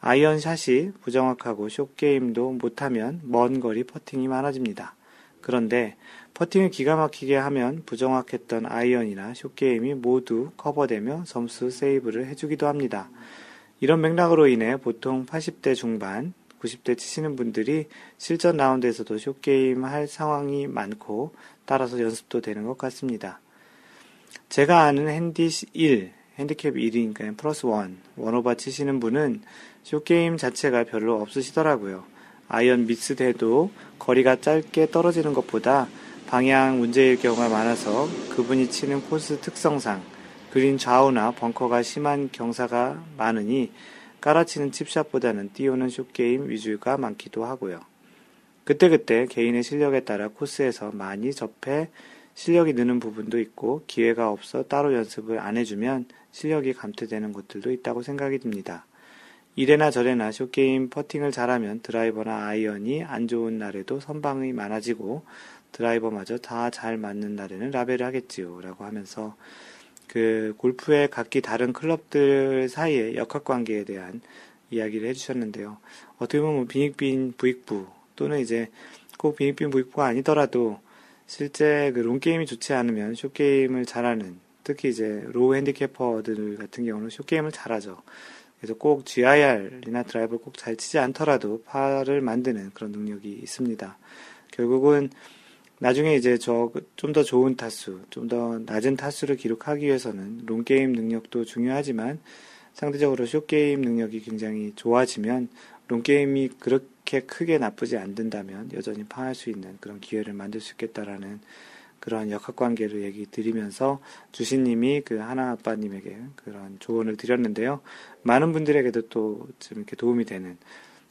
아이언 샷이 부정확하고 short game도 못하면 먼 거리 퍼팅이 많아집니다. 그런데 퍼팅을 기가 막히게 하면 부정확했던 아이언이나 short game이 모두 커버되며 점수 세이브를 해주기도 합니다. 이런 맥락으로 인해 보통 80대 중반, 90대 치시는 분들이 실전 라운드에서도 short game 할 상황이 많고 따라서 연습도 되는 것 같습니다. 제가 아는 핸디 1, 핸디캡 1이니까 플러스 1, one over 치시는 분은 short game 자체가 별로 없으시더라고요. 아이언 미스돼도 거리가 짧게 떨어지는 것보다 방향 문제일 경우가 많아서 그분이 치는 코스 특성상 그린 좌우나 벙커가 심한 경사가 많으니 깔아치는 칩샷보다는 띄우는 short game 위주가 많기도 하고요. 그때그때 개인의 실력에 따라 코스에서 많이 접해 실력이 느는 부분도 있고 기회가 없어 따로 연습을 안 해주면 실력이 감퇴되는 곳들도 있다고 생각이 듭니다. 이래나 저래나 short game 퍼팅을 잘하면 드라이버나 아이언이 안 좋은 날에도 선방이 많아지고 드라이버마저 다 잘 맞는 날에는 라베를 하겠지요. 라고 하면서 그 골프의 각기 다른 클럽들 사이의 역학 관계에 대한 이야기를 해주셨는데요. 어떻게 보면 빈익빈 부익부 또는 이제 꼭 빈익빈 부익부가 아니더라도 실제 그 long game이 좋지 않으면 short game을 잘하는 특히 이제 low handicapper들 같은 경우는 short game을 잘하죠. 그래서 꼭 GIR이나 드라이브를 꼭 잘 치지 않더라도 파를 만드는 그런 능력이 있습니다. 결국은 나중에 이제 저 좀 더 좋은 타수, 좀 더 낮은 타수를 기록하기 위해서는 롱게임 능력도 중요하지만 상대적으로 숏게임 능력이 굉장히 좋아지면 롱게임이 그렇게 크게 나쁘지 않는다면 여전히 파할 수 있는 그런 기회를 만들 수 있겠다라는 그런 역학관계를 얘기 드리면서 주신님이 그 하나 아빠님에게 그런 조언을 드렸는데요. 많은 분들에게도 또 좀 이렇게 도움이 되는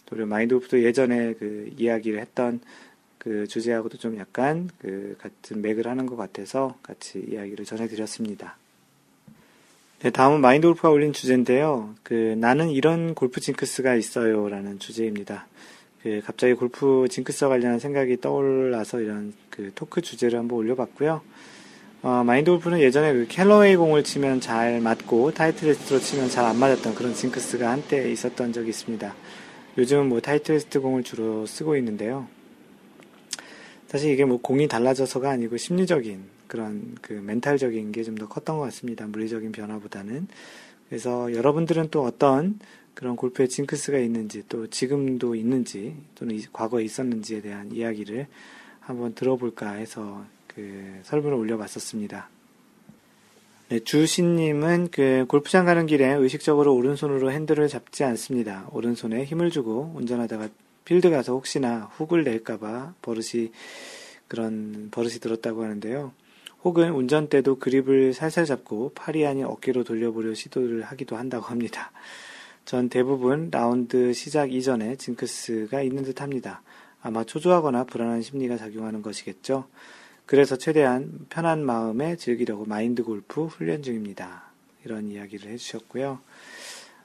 또 마인드골프도 예전에 그 이야기를 했던 그 주제하고도 좀 약간 그 같은 맥을 하는 것 같아서 같이 이야기를 전해드렸습니다. 네, 다음은 마인드 골프가 올린 주제인데요. 그 나는 이런 골프 징크스가 있어요 라는 주제입니다. 그 갑자기 골프 징크스와 관련한 생각이 떠올라서 이런 그 토크 주제를 한번 올려봤고요. 어, 마인드 골프는 예전에 그 캘러웨이 공을 치면 잘 맞고 타이틀리스트로 치면 잘 안 맞았던 그런 징크스가 한때 있었던 적이 있습니다. 요즘은 뭐 타이틀리스트 공을 주로 쓰고 있는데요. 사실 이게 뭐 공이 달라져서가 아니고 심리적인 그런 그 멘탈적인 게 좀 더 컸던 것 같습니다. 물리적인 변화보다는. 그래서 여러분들은 또 어떤 그런 골프에 징크스가 있는지 또 지금도 있는지 또는 과거에 있었는지에 대한 이야기를 한번 들어볼까 해서 그 설문을 올려봤었습니다. 네, 주신님은 그 골프장 가는 길에 의식적으로 오른손으로 핸들을 잡지 않습니다. 오른손에 힘을 주고 운전하다가 필드 가서 혹시나 훅을 낼까봐 버릇이 그런 버릇이 들었다고 하는데요. 혹은 운전대도 그립을 살살 잡고 팔이 아닌 어깨로 돌려보려 시도를 하기도 한다고 합니다. 전 대부분 라운드 시작 이전에 징크스가 있는 듯 합니다. 아마 초조하거나 불안한 심리가 작용하는 것이겠죠. 그래서 최대한 편한 마음에 즐기려고 마인드 골프 훈련 중입니다. 이런 이야기를 해주셨고요.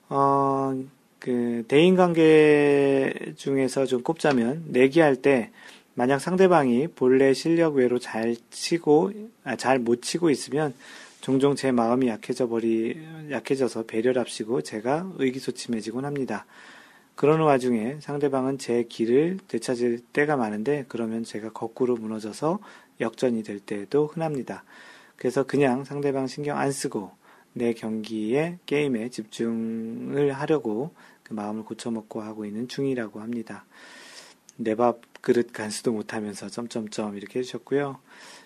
어, 그 대인 관계 중에서 좀 꼽자면 내기할 때 만약 상대방이 본래 실력 외로 잘 치고 아, 잘 못 치고 있으면 종종 제 마음이 약해져 버리 약해져서 배려랍시고 제가 의기소침해지곤 합니다. 그러는 와중에 상대방은 제 길을 되찾을 때가 많은데 그러면 제가 거꾸로 무너져서 역전이 될 때도 흔합니다. 그래서 그냥 상대방 신경 안 쓰고 내 경기에 게임에 집중을 하려고 그 마음을 고쳐먹고 하고 있는 중이라고 합니다. 내 밥 그릇 간수도 못하면서 점점점 이렇게 해주셨고요.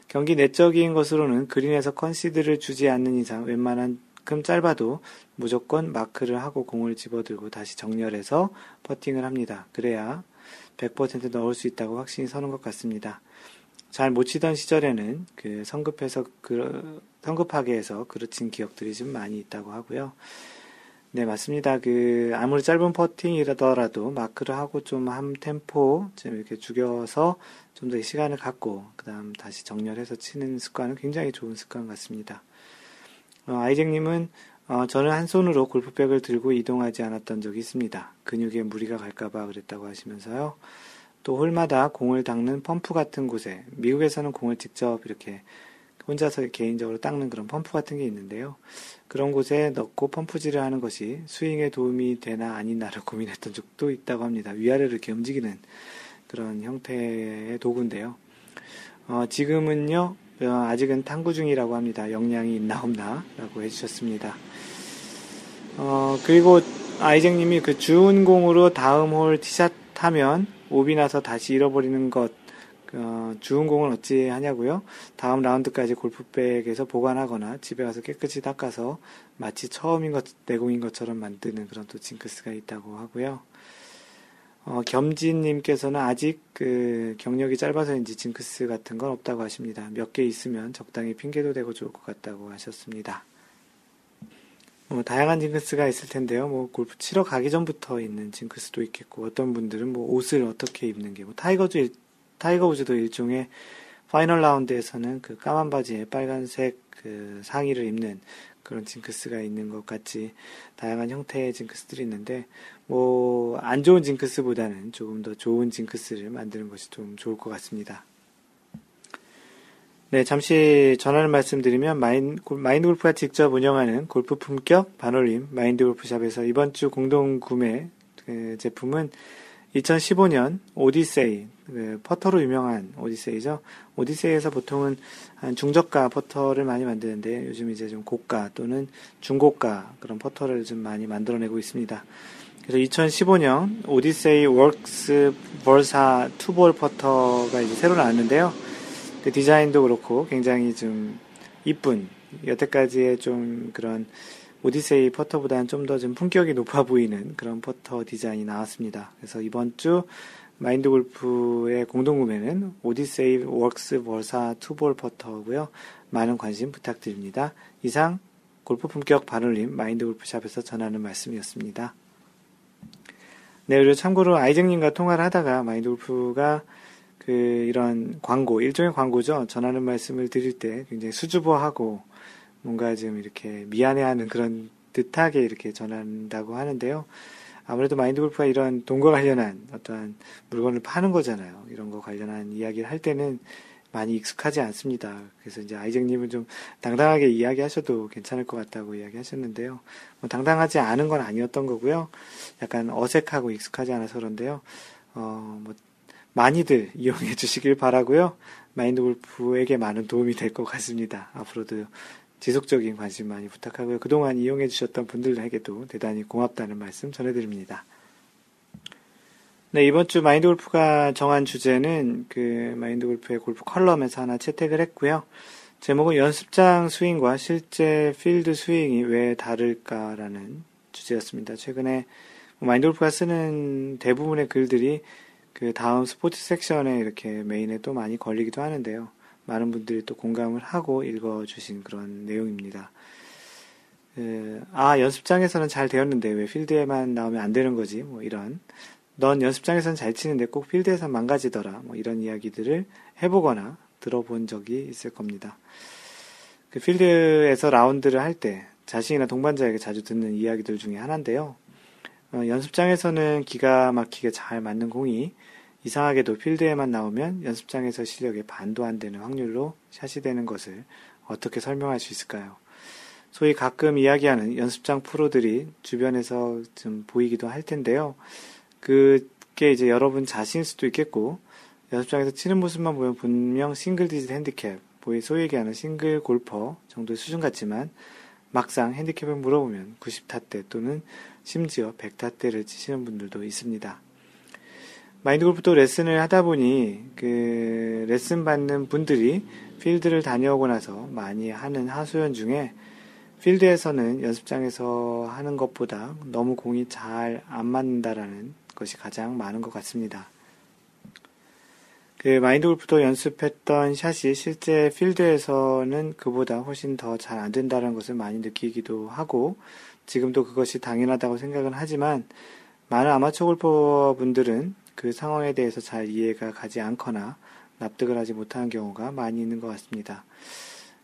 경기 내적인 것으로는 그린에서 컨시드를 주지 않는 이상 웬만한 큼 짧아도 무조건 마크를 하고 공을 집어들고 다시 정렬해서 퍼팅을 합니다. 그래야 100% 넣을 수 있다고 확신이 서는 것 같습니다. 잘 못 치던 시절에는 그 성급해서 그 성급하게 해서 그르친 기억들이 좀 많이 있다고 하고요. 네, 맞습니다. 그, 아무리 짧은 퍼팅이라더라도 마크를 하고 좀 한 템포 좀 이렇게 죽여서 좀 더 시간을 갖고, 그 다음 다시 정렬해서 치는 습관은 굉장히 좋은 습관 같습니다. 어, 아이잭님은, 어, 저는 한 손으로 골프백을 들고 이동하지 않았던 적이 있습니다. 근육에 무리가 갈까봐 그랬다고 하시면서요. 또 홀마다 공을 닦는 펌프 같은 곳에, 미국에서는 공을 직접 이렇게 혼자서 개인적으로 닦는 그런 펌프 같은 게 있는데요. 그런 곳에 넣고 펌프질을 하는 것이 스윙에 도움이 되나 아니나를 [laughs] 고민했던 적도 있다고 합니다. 위아래를 이렇게 움직이는 그런 형태의 도구인데요. 어, 지금은요, 어, 아직은 탐구 중이라고 합니다. 역량이 있나 없나 라고 해주셨습니다. 어, 그리고 아이잭님이 그 주운 공으로 다음 홀 티샷 하면 오비 나서 다시 잃어버리는 것 어, 주운 공을 어찌 하냐고요? 다음 라운드까지 골프백에서 보관하거나 집에 가서 깨끗이 닦아서 마치 처음인 것, 내공인 것처럼 만드는 그런 또 징크스가 있다고 하고요. 어, 겸진님께서는 아직 그 경력이 짧아서인지 징크스 같은 건 없다고 하십니다. 몇 개 있으면 적당히 핑계도 대고 좋을 것 같다고 하셨습니다. 뭐 다양한 징크스가 있을 텐데요. 뭐 골프 치러 가기 전부터 있는 징크스도 있겠고 어떤 분들은 뭐 옷을 어떻게 입는 게 뭐 타이거즈 타이거 우즈도 일종의 final round에서는 그 까만 바지에 빨간색 그 상의를 입는 그런 징크스가 있는 것 같이 다양한 형태의 징크스들이 있는데 뭐 안 좋은 징크스보다는 조금 더 좋은 징크스를 만드는 것이 좀 좋을 것 같습니다. 네, 잠시 전할 말씀드리면 마인, 마인드 골프가 직접 운영하는 골프 품격 반올림 마인드 골프샵에서 이번 주 공동 구매 그 제품은 2015년 오디세이 그 퍼터로 유명한 오디세이죠. 오디세이에서 보통은 한 중저가 퍼터를 많이 만드는데 요즘 이제 좀 고가 또는 중고가 그런 퍼터를 좀 많이 만들어내고 있습니다. 그래서 2015년 오디세이 웍스 버사 투볼 퍼터가 이제 새로 나왔는데요. 그 디자인도 그렇고 굉장히 좀 이쁜 여태까지의 좀 그런 오디세이 퍼터보다는 좀 더좀 품격이 높아 보이는 그런 퍼터 디자인이 나왔습니다. 그래서 이번 주 마인드 골프의 공동구매는 오디세이 웍스 버사 투볼 퍼터고요. 많은 관심 부탁드립니다. 이상 골프 품격 반올림 마인드 골프샵에서 전하는 말씀이었습니다. 네, 그리고 참고로 아이쟁님과 통화를 하다가 마인드 골프가 그 이런 광고, 일종의 광고죠. 전하는 말씀을 드릴 때 굉장히 수줍어하고 뭔가 좀 이렇게 미안해하는 그런 듯하게 이렇게 전한다고 하는데요. 아무래도 마인드 골프가 이런 돈과 관련한 어떠한 물건을 파는 거잖아요. 이런 거 관련한 이야기를 할 때는 많이 익숙하지 않습니다. 그래서 이제 아이쟁님은 좀 당당하게 이야기하셔도 괜찮을 것 같다고 이야기하셨는데요. 뭐 당당하지 않은 건 아니었던 거고요. 약간 어색하고 익숙하지 않아서 그런데요. 어, 뭐 많이들 [laughs] 이용해 주시길 바라고요. 마인드 골프에게 많은 도움이 될 것 같습니다. 앞으로도 지속적인 관심 많이 부탁하고요. 그동안 이용해 주셨던 분들에게도 대단히 고맙다는 말씀 전해드립니다. 네, 이번 주 마인드 골프가 정한 주제는 그 마인드 골프의 골프 컬럼에서 하나 채택을 했고요. 제목은 연습장 스윙과 실제 필드 스윙이 왜 다를까라는 주제였습니다. 최근에 마인드 골프가 쓰는 대부분의 글들이 그 다음 스포츠 섹션에 이렇게 메인에 또 많이 걸리기도 하는데요. 많은 분들이 또 공감을 하고 읽어주신 그런 내용입니다. 그, 아, 연습장에서는 잘 되었는데 왜 필드에만 나오면 안 되는 거지? 뭐 이런. 넌 연습장에서는 잘 치는데 꼭 필드에서 망가지더라. 뭐 이런 이야기들을 해보거나 들어본 적이 있을 겁니다. 그 필드에서 라운드를 할 때 자신이나 동반자에게 자주 듣는 이야기들 중에 하나인데요. 어, 연습장에서는 기가 막히게 잘 맞는 공이 이상하게도 필드에만 나오면 연습장에서 실력에 반도 안 되는 확률로 샷이 되는 것을 어떻게 설명할 수 있을까요? 소위 가끔 이야기하는 연습장 프로들이 주변에서 좀 보이기도 할 텐데요. 그게 이제 여러분 자신일 수도 있겠고, 연습장에서 치는 모습만 보면 분명 single digit handicap, 소위 얘기하는 싱글 골퍼 정도의 수준 같지만, 막상 핸디캡을 물어보면 90타대 또는 심지어 100타대를 치시는 분들도 있습니다. 마인드 골프도 레슨을 하다 보니 그 레슨 받는 분들이 필드를 다녀오고 나서 많이 하는 하소연 중에 필드에서는 연습장에서 하는 것보다 너무 공이 잘 안 맞는다라는 것이 가장 많은 것 같습니다. 그 마인드 골프도 연습했던 샷이 실제 필드에서는 그보다 훨씬 더 잘 안 된다는 것을 많이 느끼기도 하고 지금도 그것이 당연하다고 생각은 하지만 많은 아마추어 골퍼 분들은 그 상황에 대해서 잘 이해가 가지 않거나 납득을 하지 못하는 경우가 많이 있는 것 같습니다.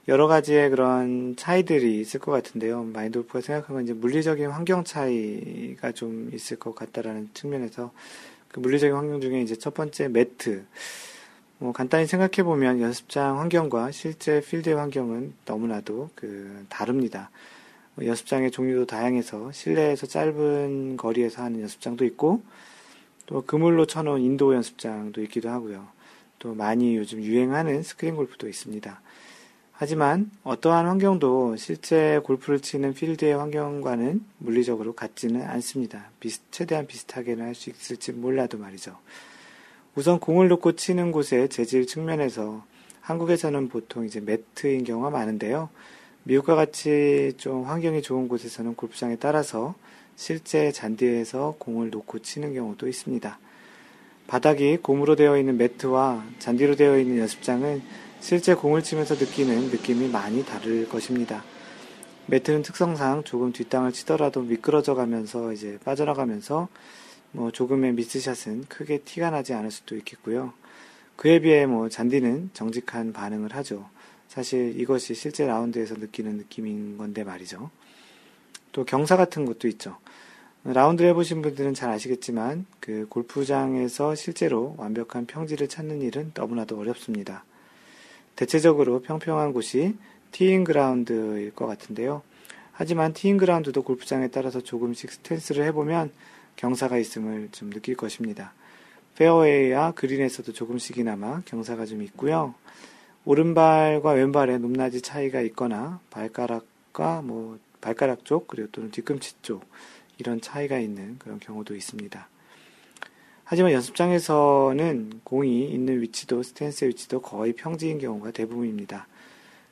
여러 가지의 그런 차이들이 있을 것 같은데요. 마인돌프가 생각하면 이제 물리적인 환경 차이가 좀 있을 것 같다라는 측면에서 그 물리적인 환경 중에 이제 첫 번째 매트. 뭐 간단히 생각해 보면 연습장 환경과 실제 필드 환경은 너무나도 그 다릅니다. 연습장의 종류도 다양해서 실내에서 짧은 거리에서 하는 연습장도 있고 또 그물로 쳐놓은 인도어 연습장도 있기도 하고요. 또 많이 요즘 유행하는 스크린 골프도 있습니다. 하지만 어떠한 환경도 실제 골프를 치는 필드의 환경과는 물리적으로 같지는 않습니다. 비슷, 최대한 비슷하게는 할 수 있을지 몰라도 말이죠. 우선 공을 놓고 치는 곳의 재질 측면에서 한국에서는 보통 이제 매트인 경우가 많은데요. 미국과 같이 좀 환경이 좋은 곳에서는 골프장에 따라서 실제 잔디에서 공을 놓고 치는 경우도 있습니다. 바닥이 고무로 되어 있는 매트와 잔디로 되어 있는 연습장은 실제 공을 치면서 느끼는 느낌이 많이 다를 것입니다. 매트는 특성상 조금 뒷땅을 치더라도 미끄러져 가면서 이제 빠져나가면서 뭐 조금의 미스샷은 크게 티가 나지 않을 수도 있겠고요. 그에 비해 뭐 잔디는 정직한 반응을 하죠. 사실 이것이 실제 라운드에서 느끼는 느낌인 건데 말이죠. 또 경사 같은 것도 있죠. 라운드 해보신 분들은 잘 아시겠지만 그 골프장에서 실제로 완벽한 평지를 찾는 일은 너무나도 어렵습니다. 대체적으로 평평한 곳이 티잉 그라운드일 것 같은데요. 하지만 티잉 그라운드도 골프장에 따라서 조금씩 스탠스를 해보면 경사가 있음을 좀 느낄 것입니다. 페어웨이와 그린에서도 조금씩이나마 경사가 좀 있고요. 오른발과 왼발의 높낮이 차이가 있거나 발가락과 뭐 발가락 쪽 그리고 또는 뒤꿈치 쪽 이런 차이가 있는 그런 경우도 있습니다. 하지만 연습장에서는 공이 있는 위치도 스탠스의 위치도 거의 평지인 경우가 대부분입니다.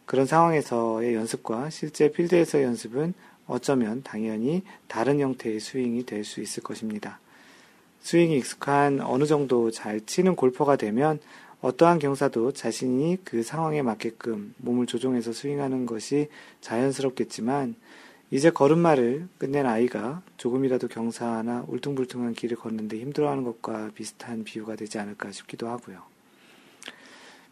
그런 상황에서의 연습과 실제 필드에서의 연습은 어쩌면 당연히 다른 형태의 스윙이 될 수 있을 것입니다. 스윙이 익숙한 어느 정도 잘 치는 골퍼가 되면 어떠한 경사도 자신이 그 상황에 맞게끔 몸을 조종해서 스윙하는 것이 자연스럽겠지만 이제 걸음마를 끝낸 아이가 조금이라도 경사나 울퉁불퉁한 길을 걷는데 힘들어하는 것과 비슷한 비유가 되지 않을까 싶기도 하고요.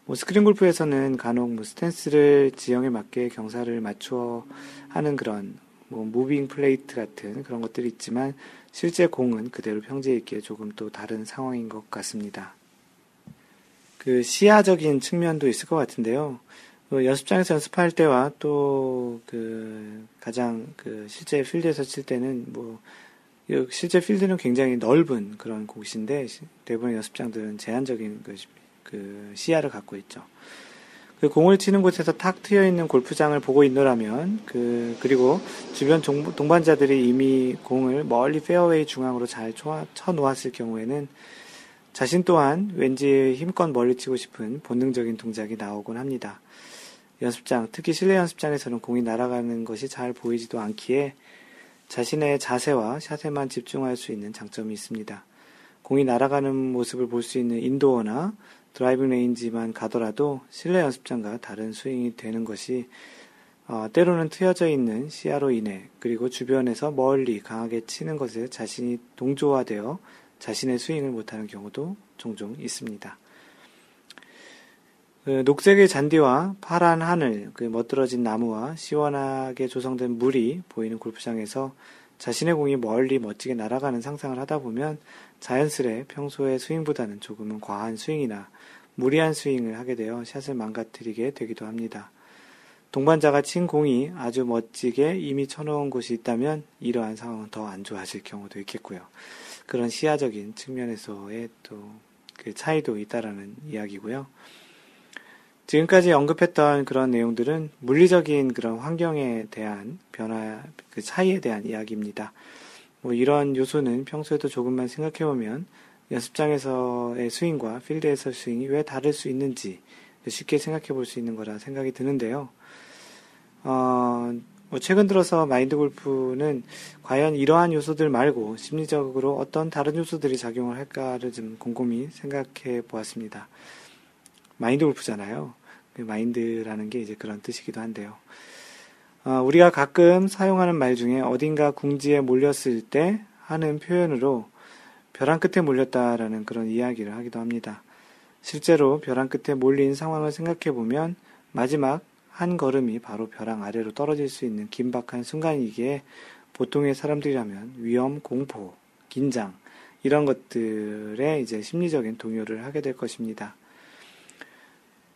뭐 스크린 골프에서는 간혹 뭐 스탠스를 지형에 맞게 경사를 맞추어 하는 그런 뭐 moving plate 같은 그런 것들이 있지만 실제 공은 그대로 평지에 있기에 조금 또 다른 상황인 것 같습니다. 그 시야적인 측면도 있을 것 같은데요. 그 연습장에서 연습할 때와 또 그 가장 그 실제 필드에서 칠 때는 뭐 실제 필드는 굉장히 넓은 그런 곳인데 대부분 연습장들은 제한적인 그, 그 시야를 갖고 있죠. 그 공을 치는 곳에서 탁 트여 있는 골프장을 보고 있노라면 그 그리고 주변 동반자들이 이미 공을 멀리 페어웨이 중앙으로 잘 쳐 놓았을 경우에는 자신 또한 왠지 힘껏 멀리 치고 싶은 본능적인 동작이 나오곤 합니다. 연습장, 특히 실내 연습장에서는 공이 날아가는 것이 잘 보이지도 않기에 자신의 자세와 샷에만 집중할 수 있는 장점이 있습니다. 공이 날아가는 모습을 볼 수 있는 인도어나 드라이빙 레인지만 가더라도 실내 연습장과 다른 스윙이 되는 것이 어, 때로는 트여져 있는 시야로 인해 그리고 주변에서 멀리 강하게 치는 것에 자신이 동조화되어 자신의 스윙을 못하는 경우도 종종 있습니다. 그 녹색의 잔디와 파란 하늘, 그 멋들어진 나무와 시원하게 조성된 물이 보이는 골프장에서 자신의 공이 멀리 멋지게 날아가는 상상을 하다 보면 자연스레 평소의 스윙보다는 조금은 과한 스윙이나 무리한 스윙을 하게 되어 샷을 망가뜨리게 되기도 합니다. 동반자가 친 공이 아주 멋지게 이미 쳐놓은 곳이 있다면 이러한 상황은 더 안 좋아질 경우도 있겠고요. 그런 시야적인 측면에서의 또 그 차이도 있다라는 이야기고요. 지금까지 언급했던 그런 내용들은 물리적인 그런 환경에 대한 변화, 그 차이에 대한 이야기입니다. 뭐 이런 요소는 평소에도 조금만 생각해 보면 연습장에서의 스윙과 필드에서 스윙이 왜 다를 수 있는지 쉽게 생각해 볼 수 있는 거라 생각이 드는데요. 어, 뭐 최근 들어서 마인드 골프는 과연 이러한 요소들 말고 심리적으로 어떤 다른 요소들이 작용을 할까를 좀 곰곰이 생각해 보았습니다. 마인드 골프잖아요. 그 마인드라는 게 이제 그런 뜻이기도 한데요. 어, 우리가 가끔 사용하는 말 중에 어딘가 궁지에 몰렸을 때 하는 표현으로 벼랑 끝에 몰렸다라는 그런 이야기를 하기도 합니다. 실제로 벼랑 끝에 몰린 상황을 생각해 보면 마지막 한 걸음이 바로 벼랑 아래로 떨어질 수 있는 긴박한 순간이기에 보통의 사람들이라면 위험, 공포, 긴장, 이런 것들에 이제 심리적인 동요를 하게 될 것입니다.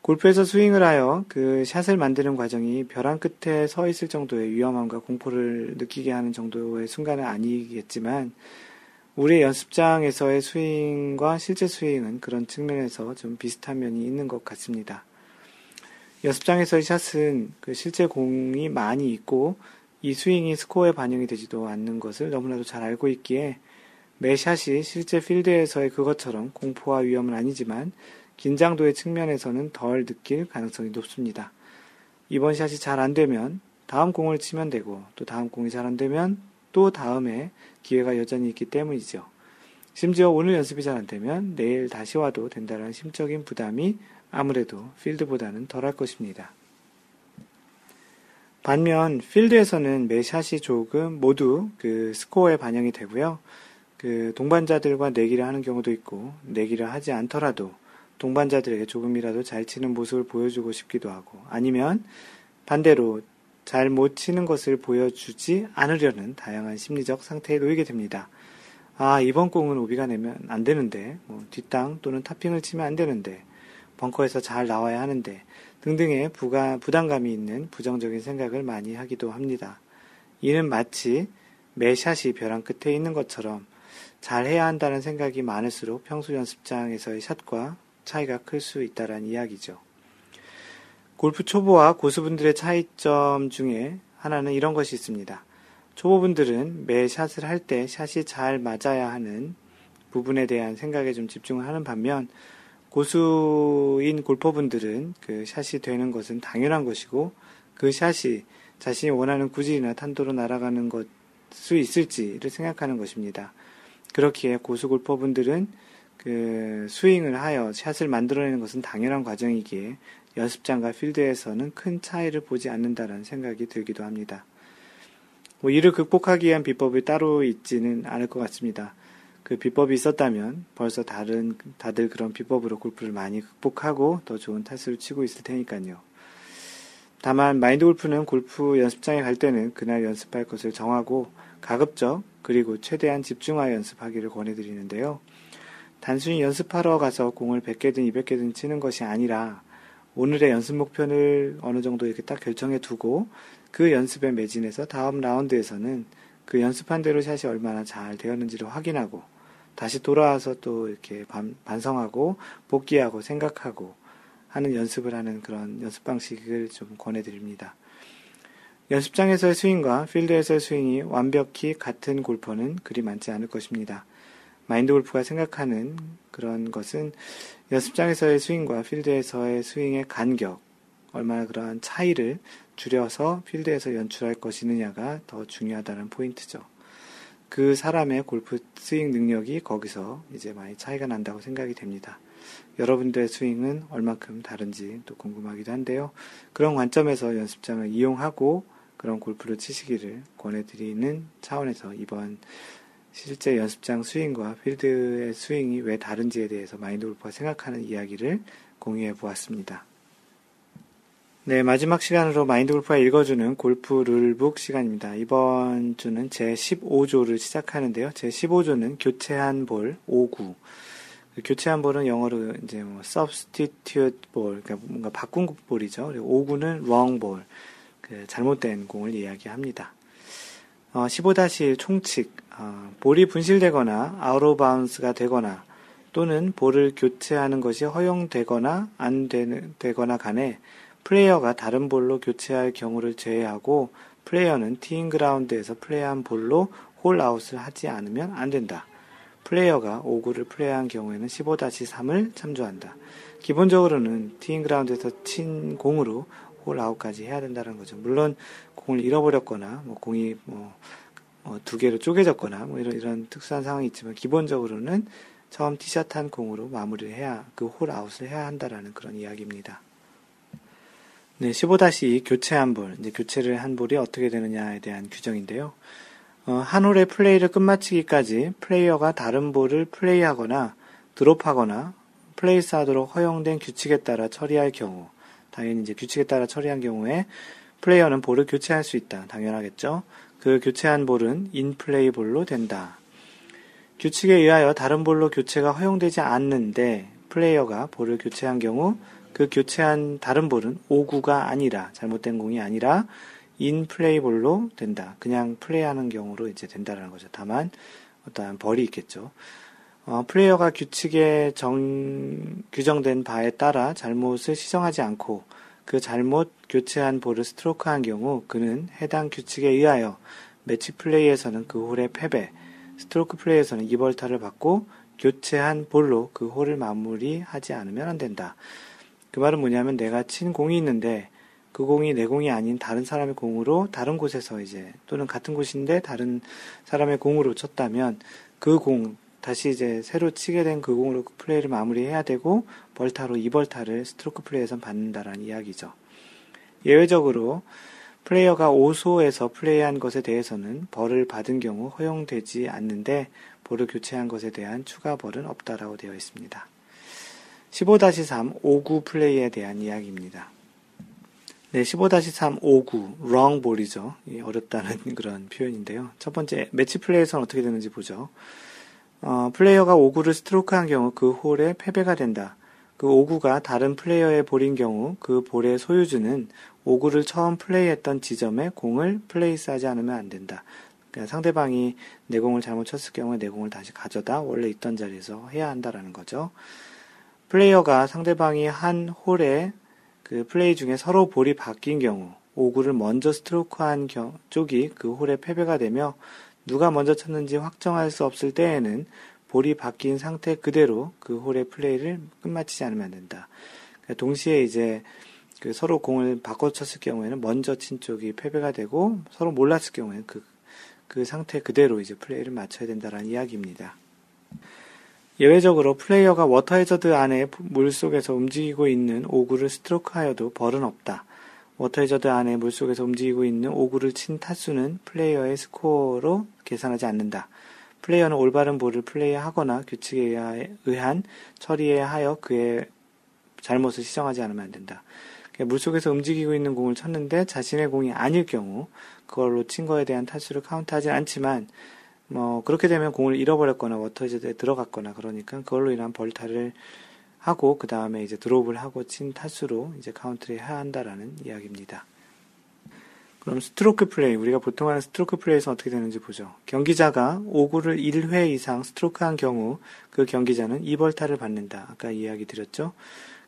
골프에서 스윙을 하여 그 샷을 만드는 과정이 벼랑 끝에 서 있을 정도의 위험함과 공포를 느끼게 하는 정도의 순간은 아니겠지만 우리의 연습장에서의 스윙과 실제 스윙은 그런 측면에서 좀 비슷한 면이 있는 것 같습니다. 연습장에서의 샷은 그 실제 공이 많이 있고 이 스윙이 스코어에 반영이 되지도 않는 것을 너무나도 잘 알고 있기에 매 샷이 실제 필드에서의 그것처럼 공포와 위험은 아니지만 긴장도의 측면에서는 덜 느낄 가능성이 높습니다. 이번 샷이 잘 안 되면 다음 공을 치면 되고 또 다음 공이 잘 안 되면 또 다음에 기회가 여전히 있기 때문이죠. 심지어 오늘 연습이 잘 안 되면 내일 다시 와도 된다는 심적인 부담이 아무래도 필드보다는 덜할 것입니다. 반면 필드에서는 매 샷이 조금 모두 그 스코어에 반영이 되고요. 그 동반자들과 내기를 하는 경우도 있고 내기를 하지 않더라도 동반자들에게 조금이라도 잘 치는 모습을 보여주고 싶기도 하고 아니면 반대로 잘 못 치는 것을 보여주지 않으려는 다양한 심리적 상태에 놓이게 됩니다. 아, 이번 공은 오비가 내면 안 되는데, 뭐, 뒷땅 또는 타핑을 치면 안 되는데, 벙커에서 잘 나와야 하는데, 등등의 부가, 부담감이 있는 부정적인 생각을 많이 하기도 합니다. 이는 마치 매 샷이 벼랑 끝에 있는 것처럼 잘 해야 한다는 생각이 많을수록 평소 연습장에서의 샷과 차이가 클 수 있다는 이야기죠. 골프 초보와 고수분들의 차이점 중에 하나는 이런 것이 있습니다. 초보분들은 매 샷을 할 때 샷이 잘 맞아야 하는 부분에 대한 생각에 좀 집중을 하는 반면 고수인 골퍼분들은 그 샷이 되는 것은 당연한 것이고 그 샷이 자신이 원하는 구질이나 탄도로 날아가는 것 수 있을지를 생각하는 것입니다. 그렇기에 고수 골퍼분들은 그 스윙을 하여 샷을 만들어내는 것은 당연한 과정이기에 연습장과 필드에서는 큰 차이를 보지 않는다는 생각이 들기도 합니다. 뭐 이를 극복하기 위한 비법이 따로 있지는 않을 것 같습니다. 그 비법이 있었다면 벌써 다른 다들 그런 비법으로 골프를 많이 극복하고 더 좋은 타수를 치고 있을 테니까요. 다만 마인드 골프는 골프 연습장에 갈 때는 그날 연습할 것을 정하고 가급적 그리고 최대한 집중하여 연습하기를 권해드리는데요. 단순히 연습하러 가서 공을 100개든 200개든 치는 것이 아니라 오늘의 연습 목표를 어느 정도 이렇게 딱 결정해 두고 그 연습에 매진해서 다음 라운드에서는 그 연습한 대로 샷이 얼마나 잘 되었는지를 확인하고 다시 돌아와서 또 이렇게 반, 반성하고 복귀하고 생각하고 하는 연습을 하는 그런 연습 방식을 좀 권해드립니다. 연습장에서의 스윙과 필드에서의 스윙이 완벽히 같은 골퍼는 그리 많지 않을 것입니다. 마인드 골프가 생각하는 그런 것은 연습장에서의 스윙과 필드에서의 스윙의 간격, 얼마나 그러한 차이를 줄여서 필드에서 연출할 것이느냐가 더 중요하다는 포인트죠. 그 사람의 골프 스윙 능력이 거기서 이제 많이 차이가 난다고 생각이 됩니다. 여러분들의 스윙은 얼마큼 다른지 또 궁금하기도 한데요. 그런 관점에서 연습장을 이용하고 그런 골프를 치시기를 권해드리는 차원에서 이번 실제 연습장 스윙과 필드의 스윙이 왜 다른지에 대해서 마인드 골프가 생각하는 이야기를 공유해 보았습니다. 네, 마지막 시간으로 마인드 골프가 읽어주는 골프 룰북 시간입니다. 이번 주는 제 15조를 시작하는데요. 제 15조는 교체한 볼 5구. 그 교체한 볼은 영어로 이제 뭐 substitute ball, 그러니까 뭔가 바꾼 볼이죠. 그리고 오구는 wrong ball, 그 잘못된 공을 이야기합니다. 어, 15-1 총칙, 어, 볼이 분실되거나 아웃 오브 바운즈가 되거나 또는 볼을 교체하는 것이 허용되거나 안 되는, 되거나 간에 플레이어가 다른 볼로 교체할 경우를 제외하고 플레이어는 티잉 그라운드에서 플레이한 볼로 홀 아웃을 하지 않으면 안 된다. 플레이어가 오구를 플레이한 경우에는 15-3을 참조한다. 기본적으로는 티잉 그라운드에서 친 공으로 홀 아웃까지 해야 된다는 거죠. 물론 공을 잃어버렸거나 뭐 공이 뭐, 뭐 두 개로 쪼개졌거나 뭐 이런 이런 특수한 상황이 있지만 기본적으로는 처음 티샷한 공으로 마무리를 해야 그 홀 아웃을 해야 한다라는 그런 이야기입니다. 네, 15-2 교체 한 볼, 이제 교체를 한 볼이 어떻게 되느냐에 대한 규정인데요. 어, 한 홀의 플레이를 끝마치기까지 플레이어가 다른 볼을 플레이하거나 드롭하거나 플레이스하도록 허용된 규칙에 따라 처리할 경우, 당연히 이제 규칙에 따라 처리한 경우에 플레이어는 볼을 교체할 수 있다. 당연하겠죠. 그 교체한 볼은 인플레이 볼로 된다. 규칙에 의하여 다른 볼로 교체가 허용되지 않는데 플레이어가 볼을 교체한 경우 그 교체한 다른 볼은 오구가 아니라 잘못된 공이 아니라 인 플레이 볼로 된다. 그냥 플레이하는 경우로 이제 된다라는 거죠. 다만 어떠한 벌이 있겠죠. 어, 플레이어가 규칙에 정, 규정된 바에 따라 잘못을 시정하지 않고 그 잘못 교체한 볼을 스트로크한 경우 그는 해당 규칙에 의하여 매치 플레이에서는 그 홀의 패배, 스트로크 플레이에서는 이벌타를 받고 교체한 볼로 그 홀을 마무리하지 않으면 안 된다. 그 말은 뭐냐면 내가 친 공이 있는데 그 공이 내 공이 아닌 다른 사람의 공으로 다른 곳에서 이제 또는 같은 곳인데 다른 사람의 공으로 쳤다면 그 공 다시 이제 새로 치게 된 그 공으로 그 플레이를 마무리해야 되고 벌타로 2벌타를 스트로크 플레이에선 받는다라는 이야기죠. 예외적으로 플레이어가 5소에서 플레이한 것에 대해서는 벌을 받은 경우 허용되지 않는데 볼을 교체한 것에 대한 추가 벌은 없다라고 되어 있습니다. 15-3 오구 플레이에 대한 이야기입니다. 네, 15-3 오구 wrong ball이죠. 어렵다는 [laughs] 그런 표현인데요. 첫 번째 매치 플레이에서는 어떻게 되는지 보죠. 어, 플레이어가 오구를 스트로크한 경우 그 홀에 패배가 된다. 그 오구가 다른 플레이어의 볼인 경우 그 볼의 소유주는 오구를 처음 플레이했던 지점에 공을 플레이스하지 않으면 안 된다. 그러니까 상대방이 내 공을 잘못 쳤을 경우에 내 공을 다시 가져다 원래 있던 자리에서 해야 한다라는 거죠. 플레이어가 상대방이 한 홀에 그 플레이 중에 서로 볼이 바뀐 경우 오구를 먼저 스트로크한 쪽이 그 홀에 패배가 되며 누가 먼저 쳤는지 확정할 수 없을 때에는 볼이 바뀐 상태 그대로 그 홀의 플레이를 끝마치지 않으면 안 된다. 그러니까 동시에 이제 그 서로 공을 바꿔 쳤을 경우에는 먼저 친 쪽이 패배가 되고 서로 몰랐을 경우에는 그, 그 상태 그대로 이제 플레이를 마쳐야 된다라는 이야기입니다. 예외적으로 플레이어가 워터 해저드 안에 물속에서 움직이고 있는 오구를 스트로크하여도 벌은 없다. 워터 해저드 안에 물속에서 움직이고 있는 오구를 친 타수는 플레이어의 스코어로 계산하지 않는다. 플레이어는 올바른 볼을 플레이하거나 규칙에 의한 처리에 하여 그의 잘못을 시정하지 않으면 안 된다. 그러니까 물속에서 움직이고 있는 공을 쳤는데 자신의 공이 아닐 경우 그걸로 친 거에 대한 타수를 카운트하지 않지만 뭐 그렇게 되면 공을 잃어버렸거나 워터 해저드에 들어갔거나 그러니까 그걸로 인한 벌타를 하고 그 다음에 이제 드롭을 하고 친 타수로 이제 카운트를 해야 한다라는 이야기입니다. 그럼 스트로크 플레이 우리가 보통 하는 스트로크 플레이에서 어떻게 되는지 보죠. 경기자가 오구를 1회 이상 스트로크한 경우 그 경기자는 2벌타를 받는다. 아까 이야기 드렸죠.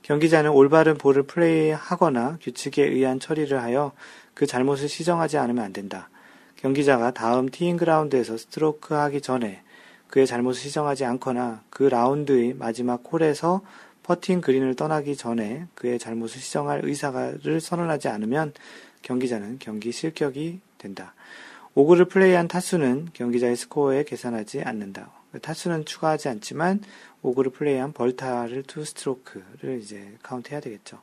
경기자는 올바른 볼을 플레이하거나 규칙에 의한 처리를 하여 그 잘못을 시정하지 않으면 안 된다. 경기자가 다음 티잉 그라운드에서 스트로크 하기 전에 그의 잘못을 시정하지 않거나 그 라운드의 마지막 홀에서 퍼팅 그린을 떠나기 전에 그의 잘못을 시정할 의사를 선언하지 않으면 경기자는 경기 실격이 된다. 오구를 플레이한 타수는 경기자의 스코어에 계산하지 않는다. 타수는 추가하지 않지만 오구를 플레이한 벌타를 two 스트로크를 이제 카운트해야 되겠죠.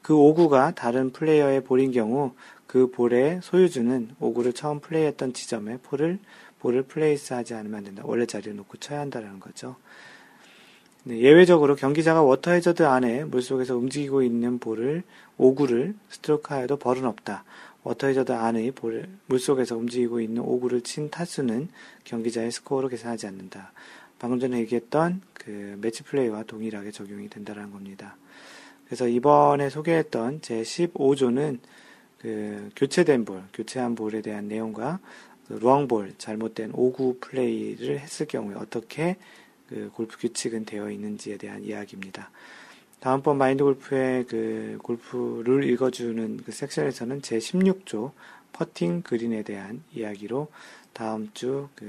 그 오구가 다른 플레이어의 볼인 경우 그 볼의 소유주는 오구를 처음 플레이했던 지점에 볼을 볼을 place하지 않으면 안 된다. 원래 자리에 놓고 쳐야 한다는 거죠. 네, 예외적으로 경기자가 워터 해저드 안에 물속에서 움직이고 있는 볼을 오구를 스트로크하여도 벌은 없다. 워터 해저드 안의 볼, 물속에서 움직이고 있는 오구를 친 타수는 경기자의 스코어로 계산하지 않는다. 방금 전에 얘기했던 그 매치 플레이와 동일하게 적용이 된다는 겁니다. 그래서 이번에 소개했던 제 15조는 그 교체된 볼, 교체한 볼에 대한 내용과 그 루앙볼, 잘못된 오구 플레이를 했을 경우에 어떻게 그 골프 규칙은 되어 있는지에 대한 이야기입니다. 다음번 마인드 골프의 그 골프 룰 읽어주는 그 섹션에서는 제 16조 퍼팅 그린에 대한 이야기로 다음 주 그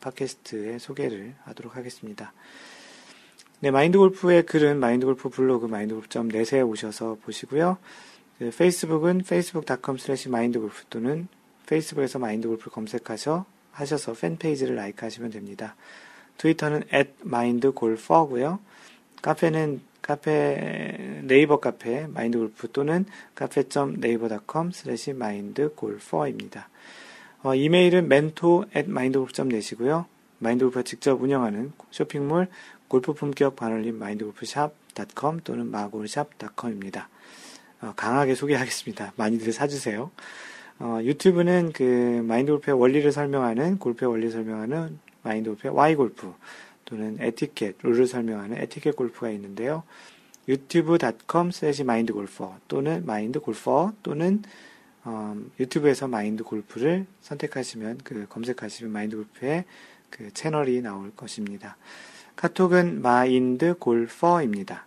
팟캐스트의 소개를 하도록 하겠습니다. 네, 마인드 골프의 글은 마인드 골프 블로그 마인드 골프.net에 오셔서 보시고요. 그 페이스북은 facebook.com slash 마인드골프 또는 페이스북에서 마인드골프 검색하셔 하셔서 fan page를 like 하시면 됩니다. 트위터는 at mindgolfer고요. 카페는 카페 네이버 카페 마인드골프 또는 cafe.naver.com slash mindgolfer입니다. 어, 이메일은 mentor at mindgolf.net이고요. 마인드골프가 직접 운영하는 쇼핑몰 골프 품격 반올림 마인드골프샵.com 또는 마골샵.com입니다. 어, 강하게 소개하겠습니다. 많이들 사주세요. 어, 유튜브는 그 마인드 골프의 원리를 설명하는 골프의 원리를 설명하는 마인드 골프의 Why 골프 또는 에티켓 룰을 설명하는 에티켓 골프가 있는데요. youtube.com slash mindgolfer 또는 mindgolfer 또는 음, 유튜브에서 마인드 골프를 선택하시면 그 검색하시면 마인드 골프의 그 채널이 나올 것입니다. 카톡은 마인드 골퍼입니다.